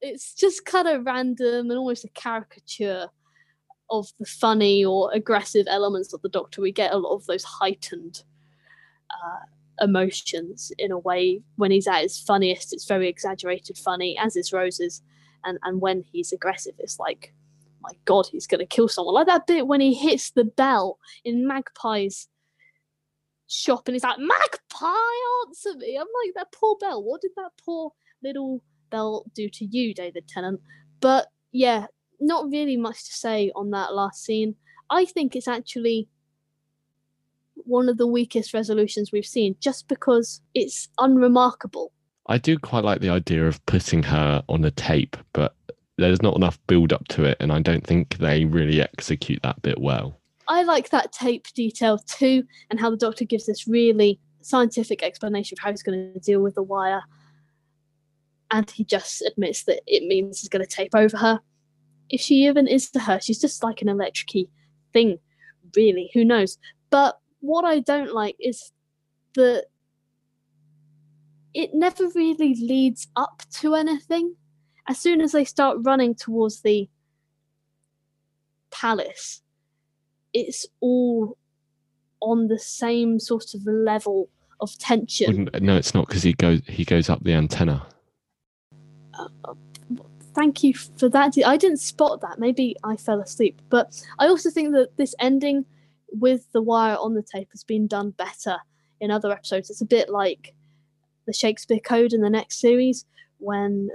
It's just kind of random and almost a caricature of the funny or aggressive elements of the Doctor. We get a lot of those heightened uh, emotions in a way. When he's at his funniest, it's very exaggerated funny, as is Rose's, and and when he's aggressive, it's like my god, he's gonna kill someone. Like that bit when he hits the bell in Magpie's shop and he's like, Magpie, answer me. I'm like, that poor bell. What did that poor little bell do to you, David Tennant? But yeah, not really much to say on that last scene. I think it's actually one of the weakest resolutions we've seen just because it's unremarkable. I do quite like the idea of putting her on a tape, but there's not enough build up to it, and I don't think they really execute that bit well. I like that tape detail too, and how the doctor gives this really scientific explanation of how he's going to deal with the wire. And he just admits that it means he's going to tape over her. If she even is to her, she's just like an electric thing, really. Who knows? But what I don't like is that it never really leads up to anything as soon as they start running towards the palace, it's all on the same sort of level of tension. No, it's not because he goes he goes up the antenna. Uh, uh, thank you for that. I didn't spot that. Maybe I fell asleep. But I also think that this ending with the wire on the tape has been done better in other episodes. It's a bit like the Shakespeare Code in the next series when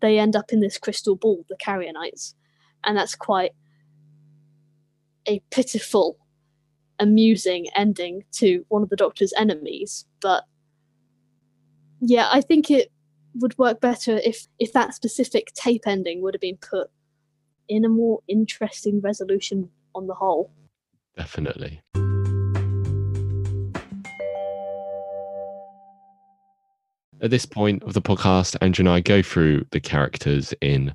they end up in this crystal ball, the Carrionites, and that's quite a pitiful, amusing ending to one of the Doctor's enemies. But yeah, I think it would work better if if that specific tape ending would have been put in a more interesting resolution on the whole. Definitely. At this point of the podcast, Andrew and I go through the characters in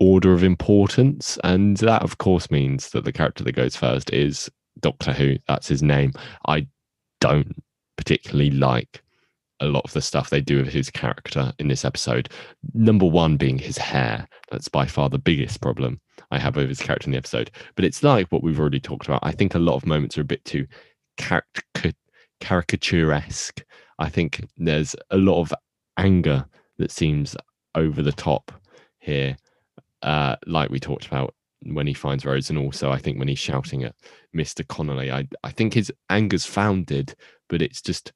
order of importance. And that, of course, means that the character that goes first is Doctor Who. That's his name. I don't particularly like a lot of the stuff they do with his character in this episode. Number one being his hair. That's by far the biggest problem I have with his character in the episode. But it's like what we've already talked about. I think a lot of moments are a bit too caric- caricaturesque. I think there's a lot of anger that seems over the top here, uh, like we talked about when he finds Rose, and also I think when he's shouting at Mr. Connolly. I, I think his anger's founded, but it's just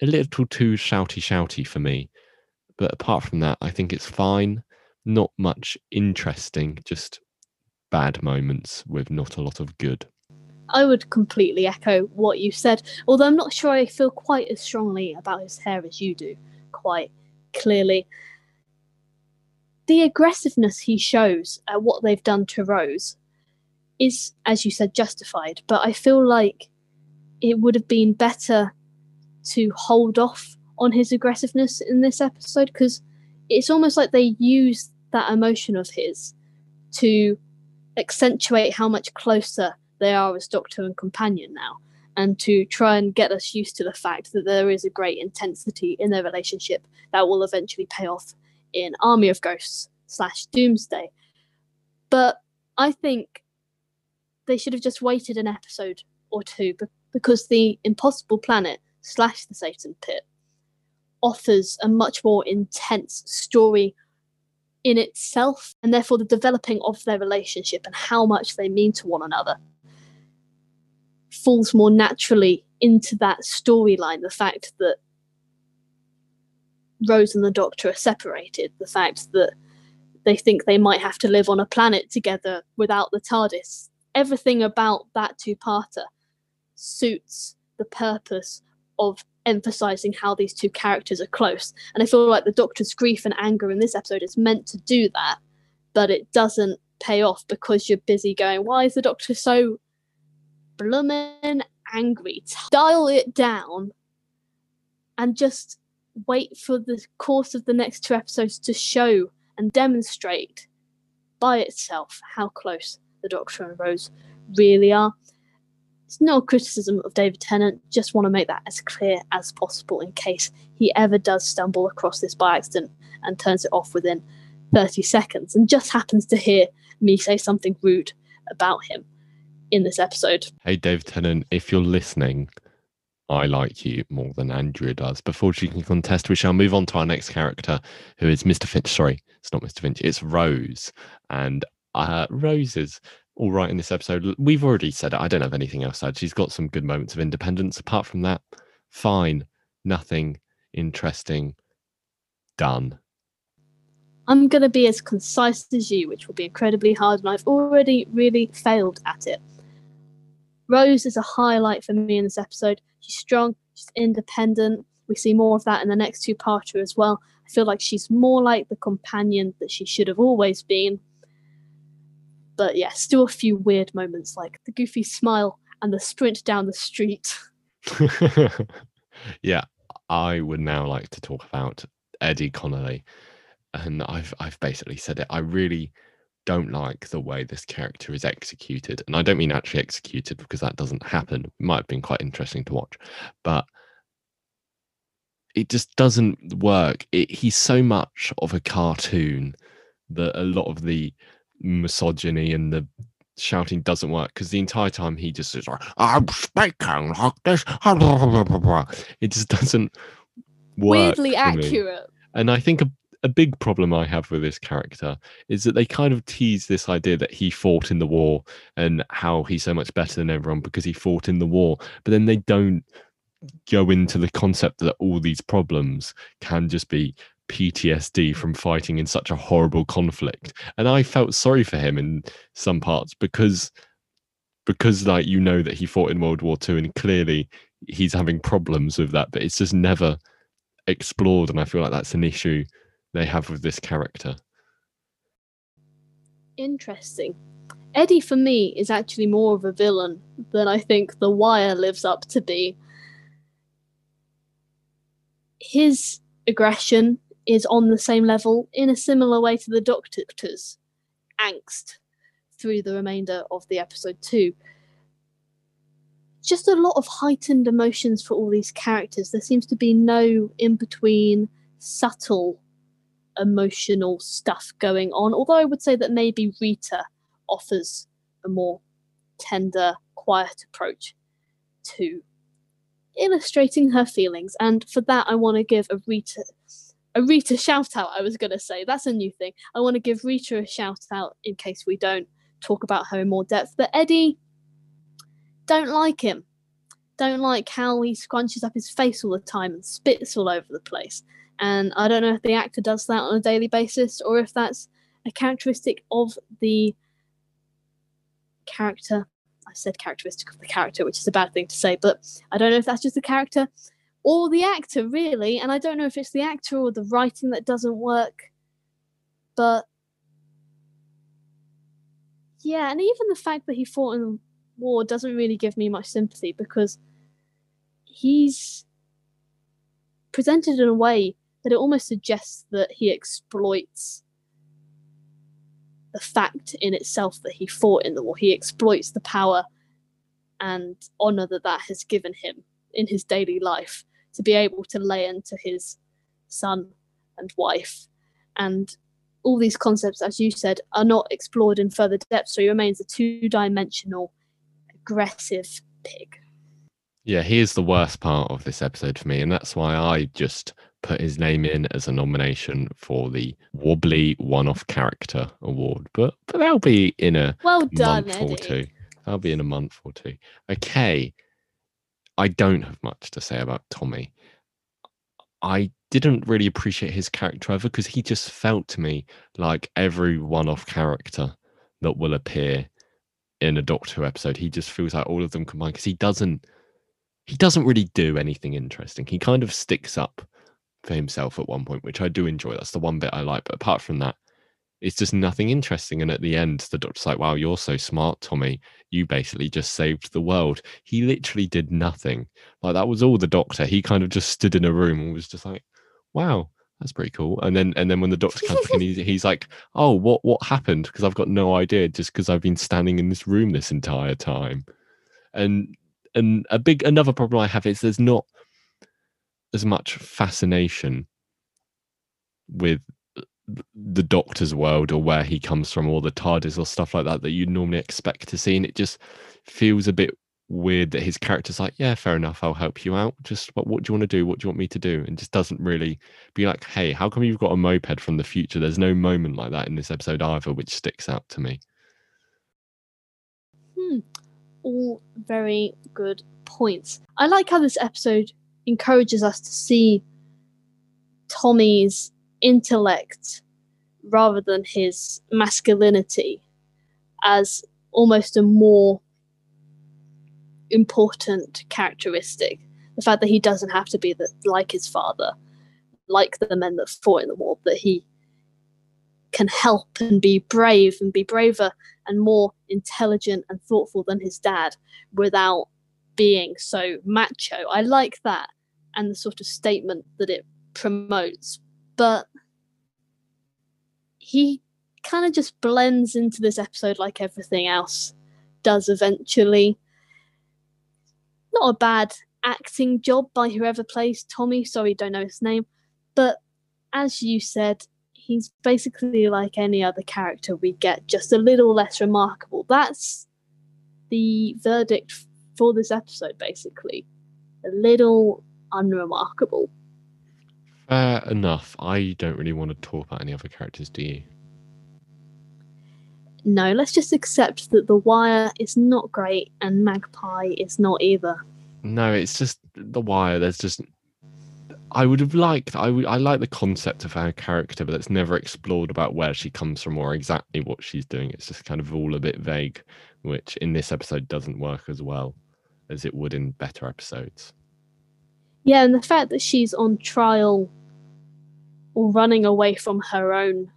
a little too shouty shouty for me. But apart from that, I think it's fine. Not much interesting, just bad moments with not a lot of good. I would completely echo what you said, although I'm not sure I feel quite as strongly about his hair as you do, quite clearly. The aggressiveness he shows at what they've done to Rose is, as you said, justified, but I feel like it would have been better to hold off on his aggressiveness in this episode because it's almost like they use that emotion of his to accentuate how much closer they are as doctor and companion now and to try and get us used to the fact that there is a great intensity in their relationship that will eventually pay off in army of ghosts slash doomsday. But i think they should have just waited an episode or two because the impossible planet slash the satan pit offers a much more intense story in itself and therefore the developing of their relationship and how much they mean to one another falls more naturally into that storyline the fact that Rose and the Doctor are separated, the fact that they think they might have to live on a planet together without the TARDIS. Everything about that two parter suits the purpose of emphasizing how these two characters are close. And I feel like the Doctor's grief and anger in this episode is meant to do that, but it doesn't pay off because you're busy going, why is the Doctor so bloomin' angry. Dial it down and just wait for the course of the next two episodes to show and demonstrate by itself how close the Doctor and Rose really are. It's no criticism of David Tennant, just want to make that as clear as possible in case he ever does stumble across this by accident and turns it off within 30 seconds and just happens to hear me say something rude about him in this episode. Hey, Dave Tennant, if you're listening, I like you more than Andrea does. Before she can contest, we shall move on to our next character, who is Mr. Finch. Sorry, it's not Mr. Finch, it's Rose. And uh, Rose is all right in this episode. We've already said it. I don't have anything else to add. She's got some good moments of independence. Apart from that, fine. Nothing interesting. Done. I'm going to be as concise as you, which will be incredibly hard, and I've already really failed at it. Rose is a highlight for me in this episode. She's strong, she's independent. We see more of that in the next two parter as well. I feel like she's more like the companion that she should have always been. But yeah, still a few weird moments like the goofy smile and the sprint down the street. [LAUGHS] yeah, I would now like to talk about Eddie Connolly. And I've I've basically said it. I really don't like the way this character is executed. And I don't mean actually executed because that doesn't happen. It might have been quite interesting to watch, but it just doesn't work. It, he's so much of a cartoon that a lot of the misogyny and the shouting doesn't work because the entire time he just is like, I'm speaking like this. [LAUGHS] It just doesn't work. Weirdly accurate. And I think a a big problem I have with this character is that they kind of tease this idea that he fought in the war and how he's so much better than everyone because he fought in the war. But then they don't go into the concept that all these problems can just be PTSD from fighting in such a horrible conflict. And I felt sorry for him in some parts because because like you know that he fought in World War II and clearly he's having problems with that, but it's just never explored and I feel like that's an issue they have with this character. Interesting. Eddie, for me, is actually more of a villain than I think The Wire lives up to be. his aggression is on the same level in a similar way to the Doctor's angst through the remainder of the episode too. Just a lot of heightened emotions for all these characters. There seems to be no in between subtle emotional stuff going on. Although I would say that maybe Rita offers a more tender, quiet approach to illustrating her feelings. And for that, I want to give a Rita a Rita shout out. I was going to say that's a new thing. I want to give Rita a shout out in case we don't talk about her in more depth. But Eddie, don't like him. Don't like how he scrunches up his face all the time and spits all over the place. And I don't know if the actor does that on a daily basis or if that's a characteristic of the character. I said characteristic of the character, which is a bad thing to say, but I don't know if that's just the character or the actor, really. And I don't know if it's the actor or the writing that doesn't work. But yeah, and even the fact that he fought in the war doesn't really give me much sympathy because he's presented in a way that it almost suggests that he exploits the fact in itself that he fought in the war. He exploits the power and honor that that has given him in his daily life to be able to lay into his son and wife. And all these concepts, as you said, are not explored in further depth. So he remains a two dimensional, aggressive pig. Yeah, he is the worst part of this episode for me. And that's why I just put his name in as a nomination for the Wobbly One Off Character Award. But but that'll be in a well done, month Eddie. or two. That'll be in a month or two. Okay. I don't have much to say about Tommy. I didn't really appreciate his character either because he just felt to me like every one off character that will appear in a Doctor Who episode. He just feels like all of them combined because he doesn't he doesn't really do anything interesting. He kind of sticks up for himself at one point, which I do enjoy. That's the one bit I like. But apart from that, it's just nothing interesting. And at the end, the doctor's like, wow, you're so smart, Tommy. You basically just saved the world. He literally did nothing. Like that was all the doctor. He kind of just stood in a room and was just like, wow, that's pretty cool. And then and then when the doctor comes back and he's, he's like, oh, what what happened? Because I've got no idea just because I've been standing in this room this entire time. And and a big another problem I have is there's not as much fascination with the doctor's world or where he comes from or the TARDIS or stuff like that that you normally expect to see. And it just feels a bit weird that his character's like, yeah, fair enough, I'll help you out. Just what, what do you want to do? What do you want me to do? And just doesn't really be like, hey, how come you've got a moped from the future? There's no moment like that in this episode either, which sticks out to me. Hmm. All very good points. I like how this episode encourages us to see Tommy's intellect rather than his masculinity as almost a more important characteristic. The fact that he doesn't have to be the, like his father, like the men that fought in the war, that he can help and be brave and be braver and more intelligent and thoughtful than his dad without being so macho. I like that and the sort of statement that it promotes. But he kind of just blends into this episode like everything else does eventually. Not a bad acting job by whoever plays Tommy. Sorry, don't know his name. But as you said, he's basically like any other character we get, just a little less remarkable. That's the verdict for this episode, basically. A little unremarkable. Fair enough. I don't really want to talk about any other characters, do you? No, let's just accept that The Wire is not great and Magpie is not either. No, it's just The Wire. There's just. I would have liked. I would. I like the concept of her character, but it's never explored about where she comes from or exactly what she's doing. It's just kind of all a bit vague, which in this episode doesn't work as well as it would in better episodes. Yeah, and the fact that she's on trial or running away from her own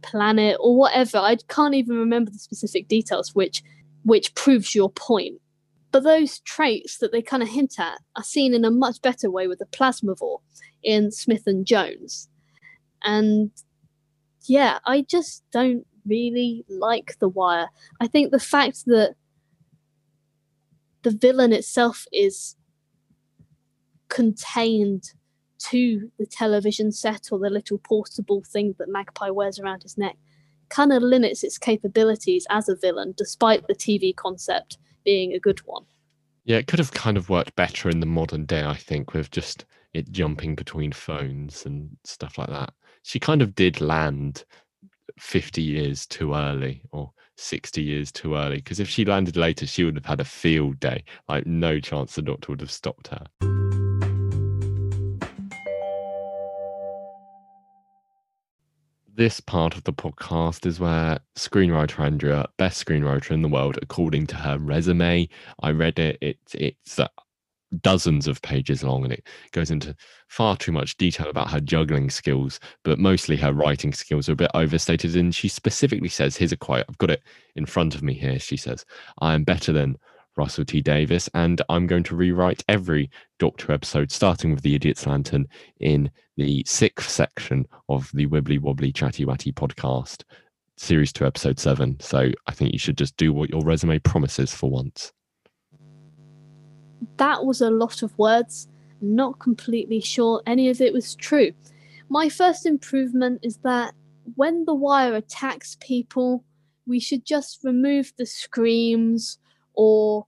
planet or whatever, I can't even remember the specific details, which which proves your point. But those traits that they kind of hint at are seen in a much better way with the Plasmavore in Smith and Jones. And yeah, I just don't really like The Wire. I think the fact that the villain itself is contained to the television set or the little portable thing that Magpie wears around his neck kind of limits its capabilities as a villain, despite the TV concept being a good one. Yeah, it could have kind of worked better in the modern day, I think, with just it jumping between phones and stuff like that. She kind of did land 50 years too early or 60 years too early because if she landed later, she would have had a field day. Like, no chance the doctor would have stopped her. This part of the podcast is where screenwriter Andrea, best screenwriter in the world, according to her resume. I read it. it it's uh, dozens of pages long and it goes into far too much detail about her juggling skills, but mostly her writing skills are a bit overstated. And she specifically says, here's a quote, I've got it in front of me here. She says, I am better than Russell T Davies, and I'm going to rewrite every Doctor episode, starting with The Idiot's Lantern in the sixth section of the Wibbly Wobbly Chatty Watty podcast, series two, episode seven. So I think you should just do what your resume promises for once. That was a lot of words. Not completely sure any of it was true. My first improvement is that when the wire attacks people, we should just remove the screams or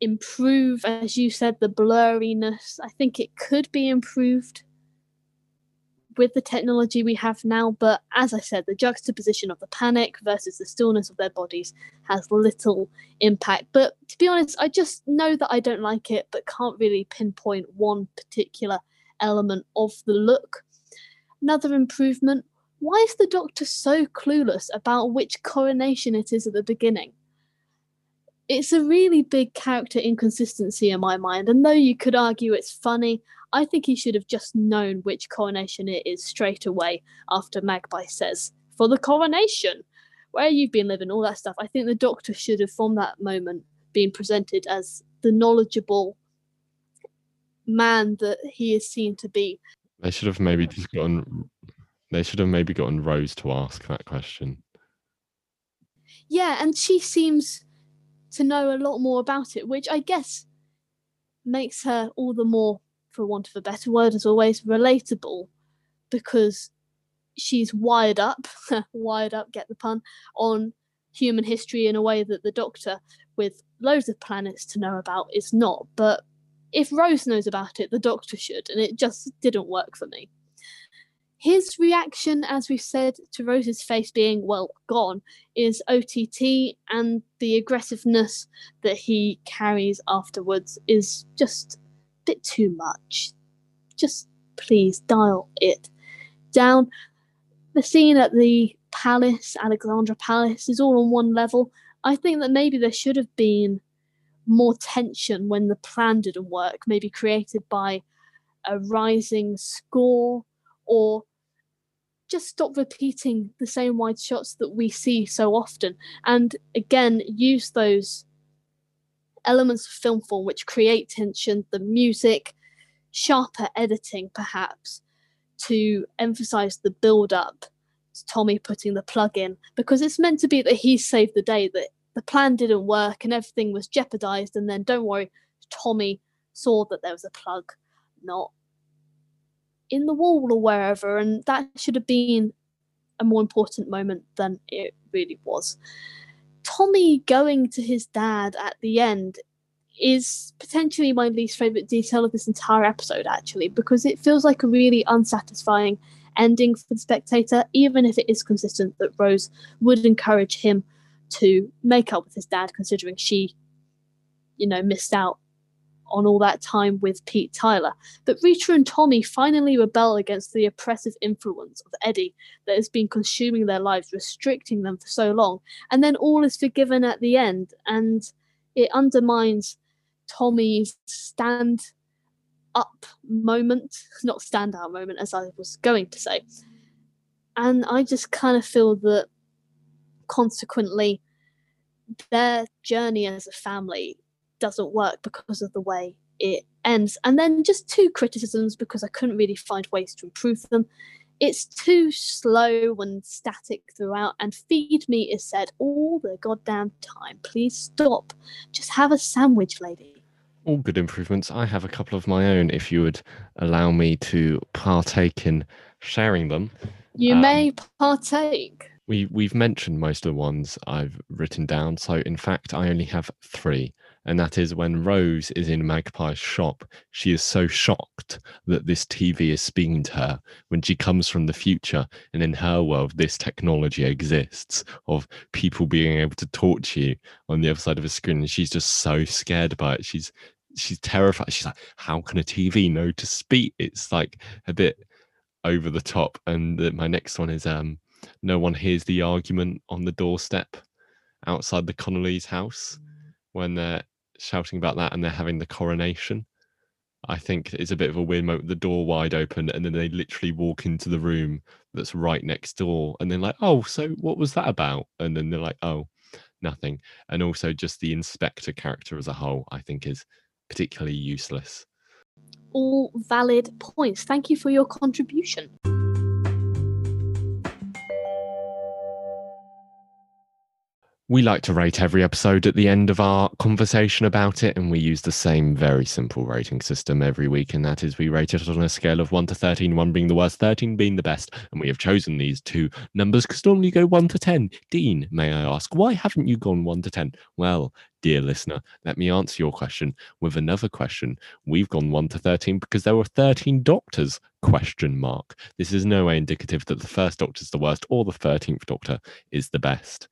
improve, as you said, the blurriness. I think it could be improved with the technology we have now, but as I said, the juxtaposition of the panic versus the stillness of their bodies has little impact. But to be honest, I just know that I don't like it, but can't really pinpoint one particular element of the look. Another improvement why is the doctor so clueless about which coronation it is at the beginning? It's a really big character inconsistency in my mind. And though you could argue it's funny, I think he should have just known which coronation it is straight away after Magpie says, For the coronation, where you've been living, all that stuff. I think the doctor should have, from that moment, been presented as the knowledgeable man that he is seen to be. They should have maybe just gotten. They should have maybe gotten Rose to ask that question. Yeah, and she seems to know a lot more about it, which I guess makes her all the more, for want of a better word, as always, relatable because she's wired up, [LAUGHS] wired up, get the pun, on human history in a way that the Doctor, with loads of planets to know about, is not. But if Rose knows about it, the Doctor should, and it just didn't work for me. His reaction, as we've said, to Rose's face being, well, gone, is OTT, and the aggressiveness that he carries afterwards is just a bit too much. Just please dial it down. The scene at the palace, Alexandra Palace, is all on one level. I think that maybe there should have been more tension when the plan didn't work, maybe created by a rising score or just stop repeating the same wide shots that we see so often. And again use those elements of film form which create tension the music sharper editing perhaps to emphasize the build up to tommy putting the plug in because it's meant to be that he saved the day that the plan didn't work and everything was jeopardized and then don't worry tommy saw that there was a plug not in the wall or wherever, and that should have been a more important moment than it really was. Tommy going to his dad at the end is potentially my least favorite detail of this entire episode, actually, because it feels like a really unsatisfying ending for the spectator, even if it is consistent that Rose would encourage him to make up with his dad, considering she, you know, missed out on all that time with Pete Tyler. But Rita and Tommy finally rebel against the oppressive influence of Eddie that has been consuming their lives, restricting them for so long. And then all is forgiven at the end, and it undermines Tommy's stand up moment, not standout moment, as I was going to say. And I just kind of feel that consequently, their journey as a family doesn't work because of the way it ends. And then just two criticisms because I couldn't really find ways to improve them. It's too slow and static throughout, and feed me is said all the goddamn time. Please stop. Just have a sandwich, lady. All good improvements. I have a couple of my own if you would allow me to partake in sharing them. You Um, may partake. We we've mentioned most of the ones I've written down, so in fact I only have three, and that is when Rose is in Magpie's shop, she is so shocked that this TV is speaking to her when she comes from the future, and in her world this technology exists of people being able to talk to you on the other side of a screen, and she's just so scared by it. She's she's terrified. She's like, "How can a TV know to speak?" It's like a bit over the top. And the, my next one is um no one hears the argument on the doorstep outside the Connolly's house when they're shouting about that and they're having the coronation. I think it's a bit of a weird moment. The door wide open, and then they literally walk into the room that's right next door, and they're like, "Oh, so what was that about?" And then they're like, "Oh, nothing." And also, just the inspector character as a whole, I think, is particularly useless. All valid points. Thank you for your contribution. We like to rate every episode at the end of our conversation about it, and we use the same very simple rating system every week, and that is we rate it on a scale of 1 to 13, 1 being the worst, 13 being the best. And we have chosen these two numbers because normally you go 1 to 10. Dean, may I ask, why haven't you gone 1 to 10? Well, dear listener, let me answer your question with another question. We've gone 1 to 13 because there were 13 doctors, question mark. This is no way indicative that the first doctor is the worst or the 13th doctor is the best.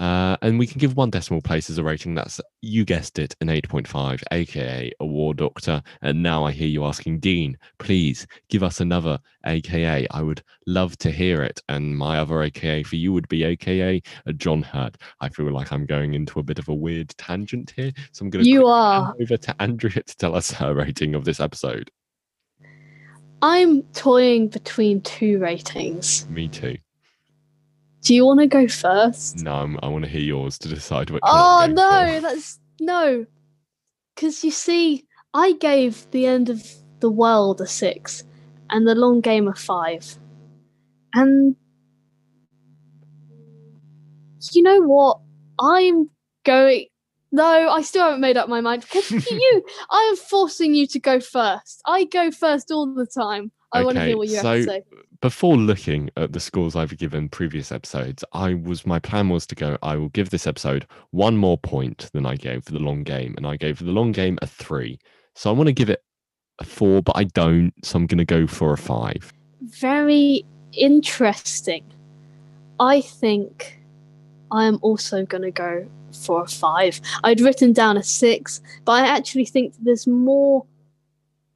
Uh, and we can give one decimal place as a rating. That's, you guessed it, an 8.5, aka a war doctor. And now I hear you asking, Dean, please give us another aka. I would love to hear it. And my other aka for you would be aka a John Hurt. I feel like I'm going into a bit of a weird tangent here. So I'm going to You are. over to Andrea to tell us her rating of this episode. I'm toying between two ratings. Me too. Do you want to go first? No, I'm, I want to hear yours to decide what. Oh no, for. that's no. Because you see, I gave the end of the world a six, and the long game a five, and you know what? I'm going. No, I still haven't made up my mind. Because [LAUGHS] you, I am forcing you to go first. I go first all the time. I want to hear what you have to say. Before looking at the scores I've given previous episodes, I was my plan was to go. I will give this episode one more point than I gave for the long game, and I gave the long game a three. So I want to give it a four, but I don't. So I'm going to go for a five. very interesting. I think I am also going to go for a five. I'd written down a six, but I actually think there's more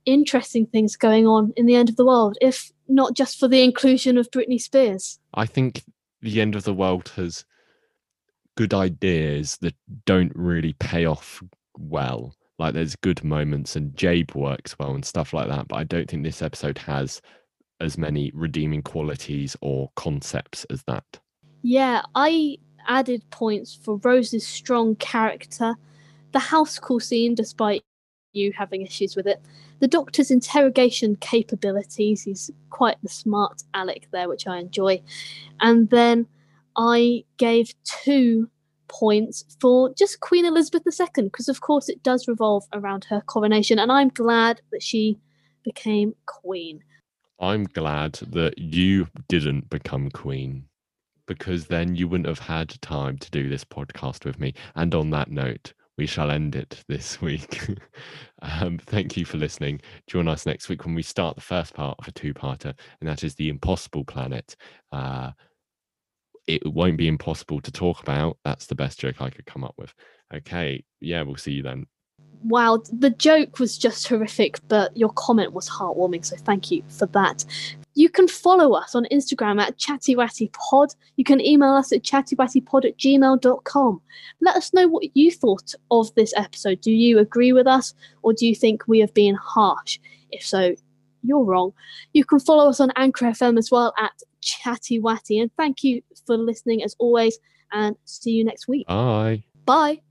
interesting things going on in the end of the world, if not just for the inclusion of Britney Spears. I think the end of the world has good ideas that don't really pay off well. Like there's good moments and Jabe works well and stuff like that, but I don't think this episode has as many redeeming qualities or concepts as that. Yeah, I added points for Rose's strong character, the house call scene, despite you having issues with it, the doctor's interrogation capabilities. He's quite the smart Alec there, which I enjoy. And then I gave two points for just Queen Elizabeth II, because of course it does revolve around her coronation, and I'm glad that she became queen. I'm glad that you didn't become queen because then you wouldn't have had time to do this podcast with me. And on that note, we shall end it this week. [LAUGHS] um, thank you for listening. Join us next week when we start the first part of a two parter, and that is The Impossible Planet. Uh, it won't be impossible to talk about. That's the best joke I could come up with. Okay. Yeah, we'll see you then. Wow, the joke was just horrific, but your comment was heartwarming, so thank you for that. You can follow us on Instagram at chattywattypod. You can email us at chattywattypod at gmail.com. Let us know what you thought of this episode. Do you agree with us, or do you think we have been harsh? If so, you're wrong. You can follow us on Anchor FM as well at chattywatty. And thank you for listening as always, and see you next week. Bye. Bye.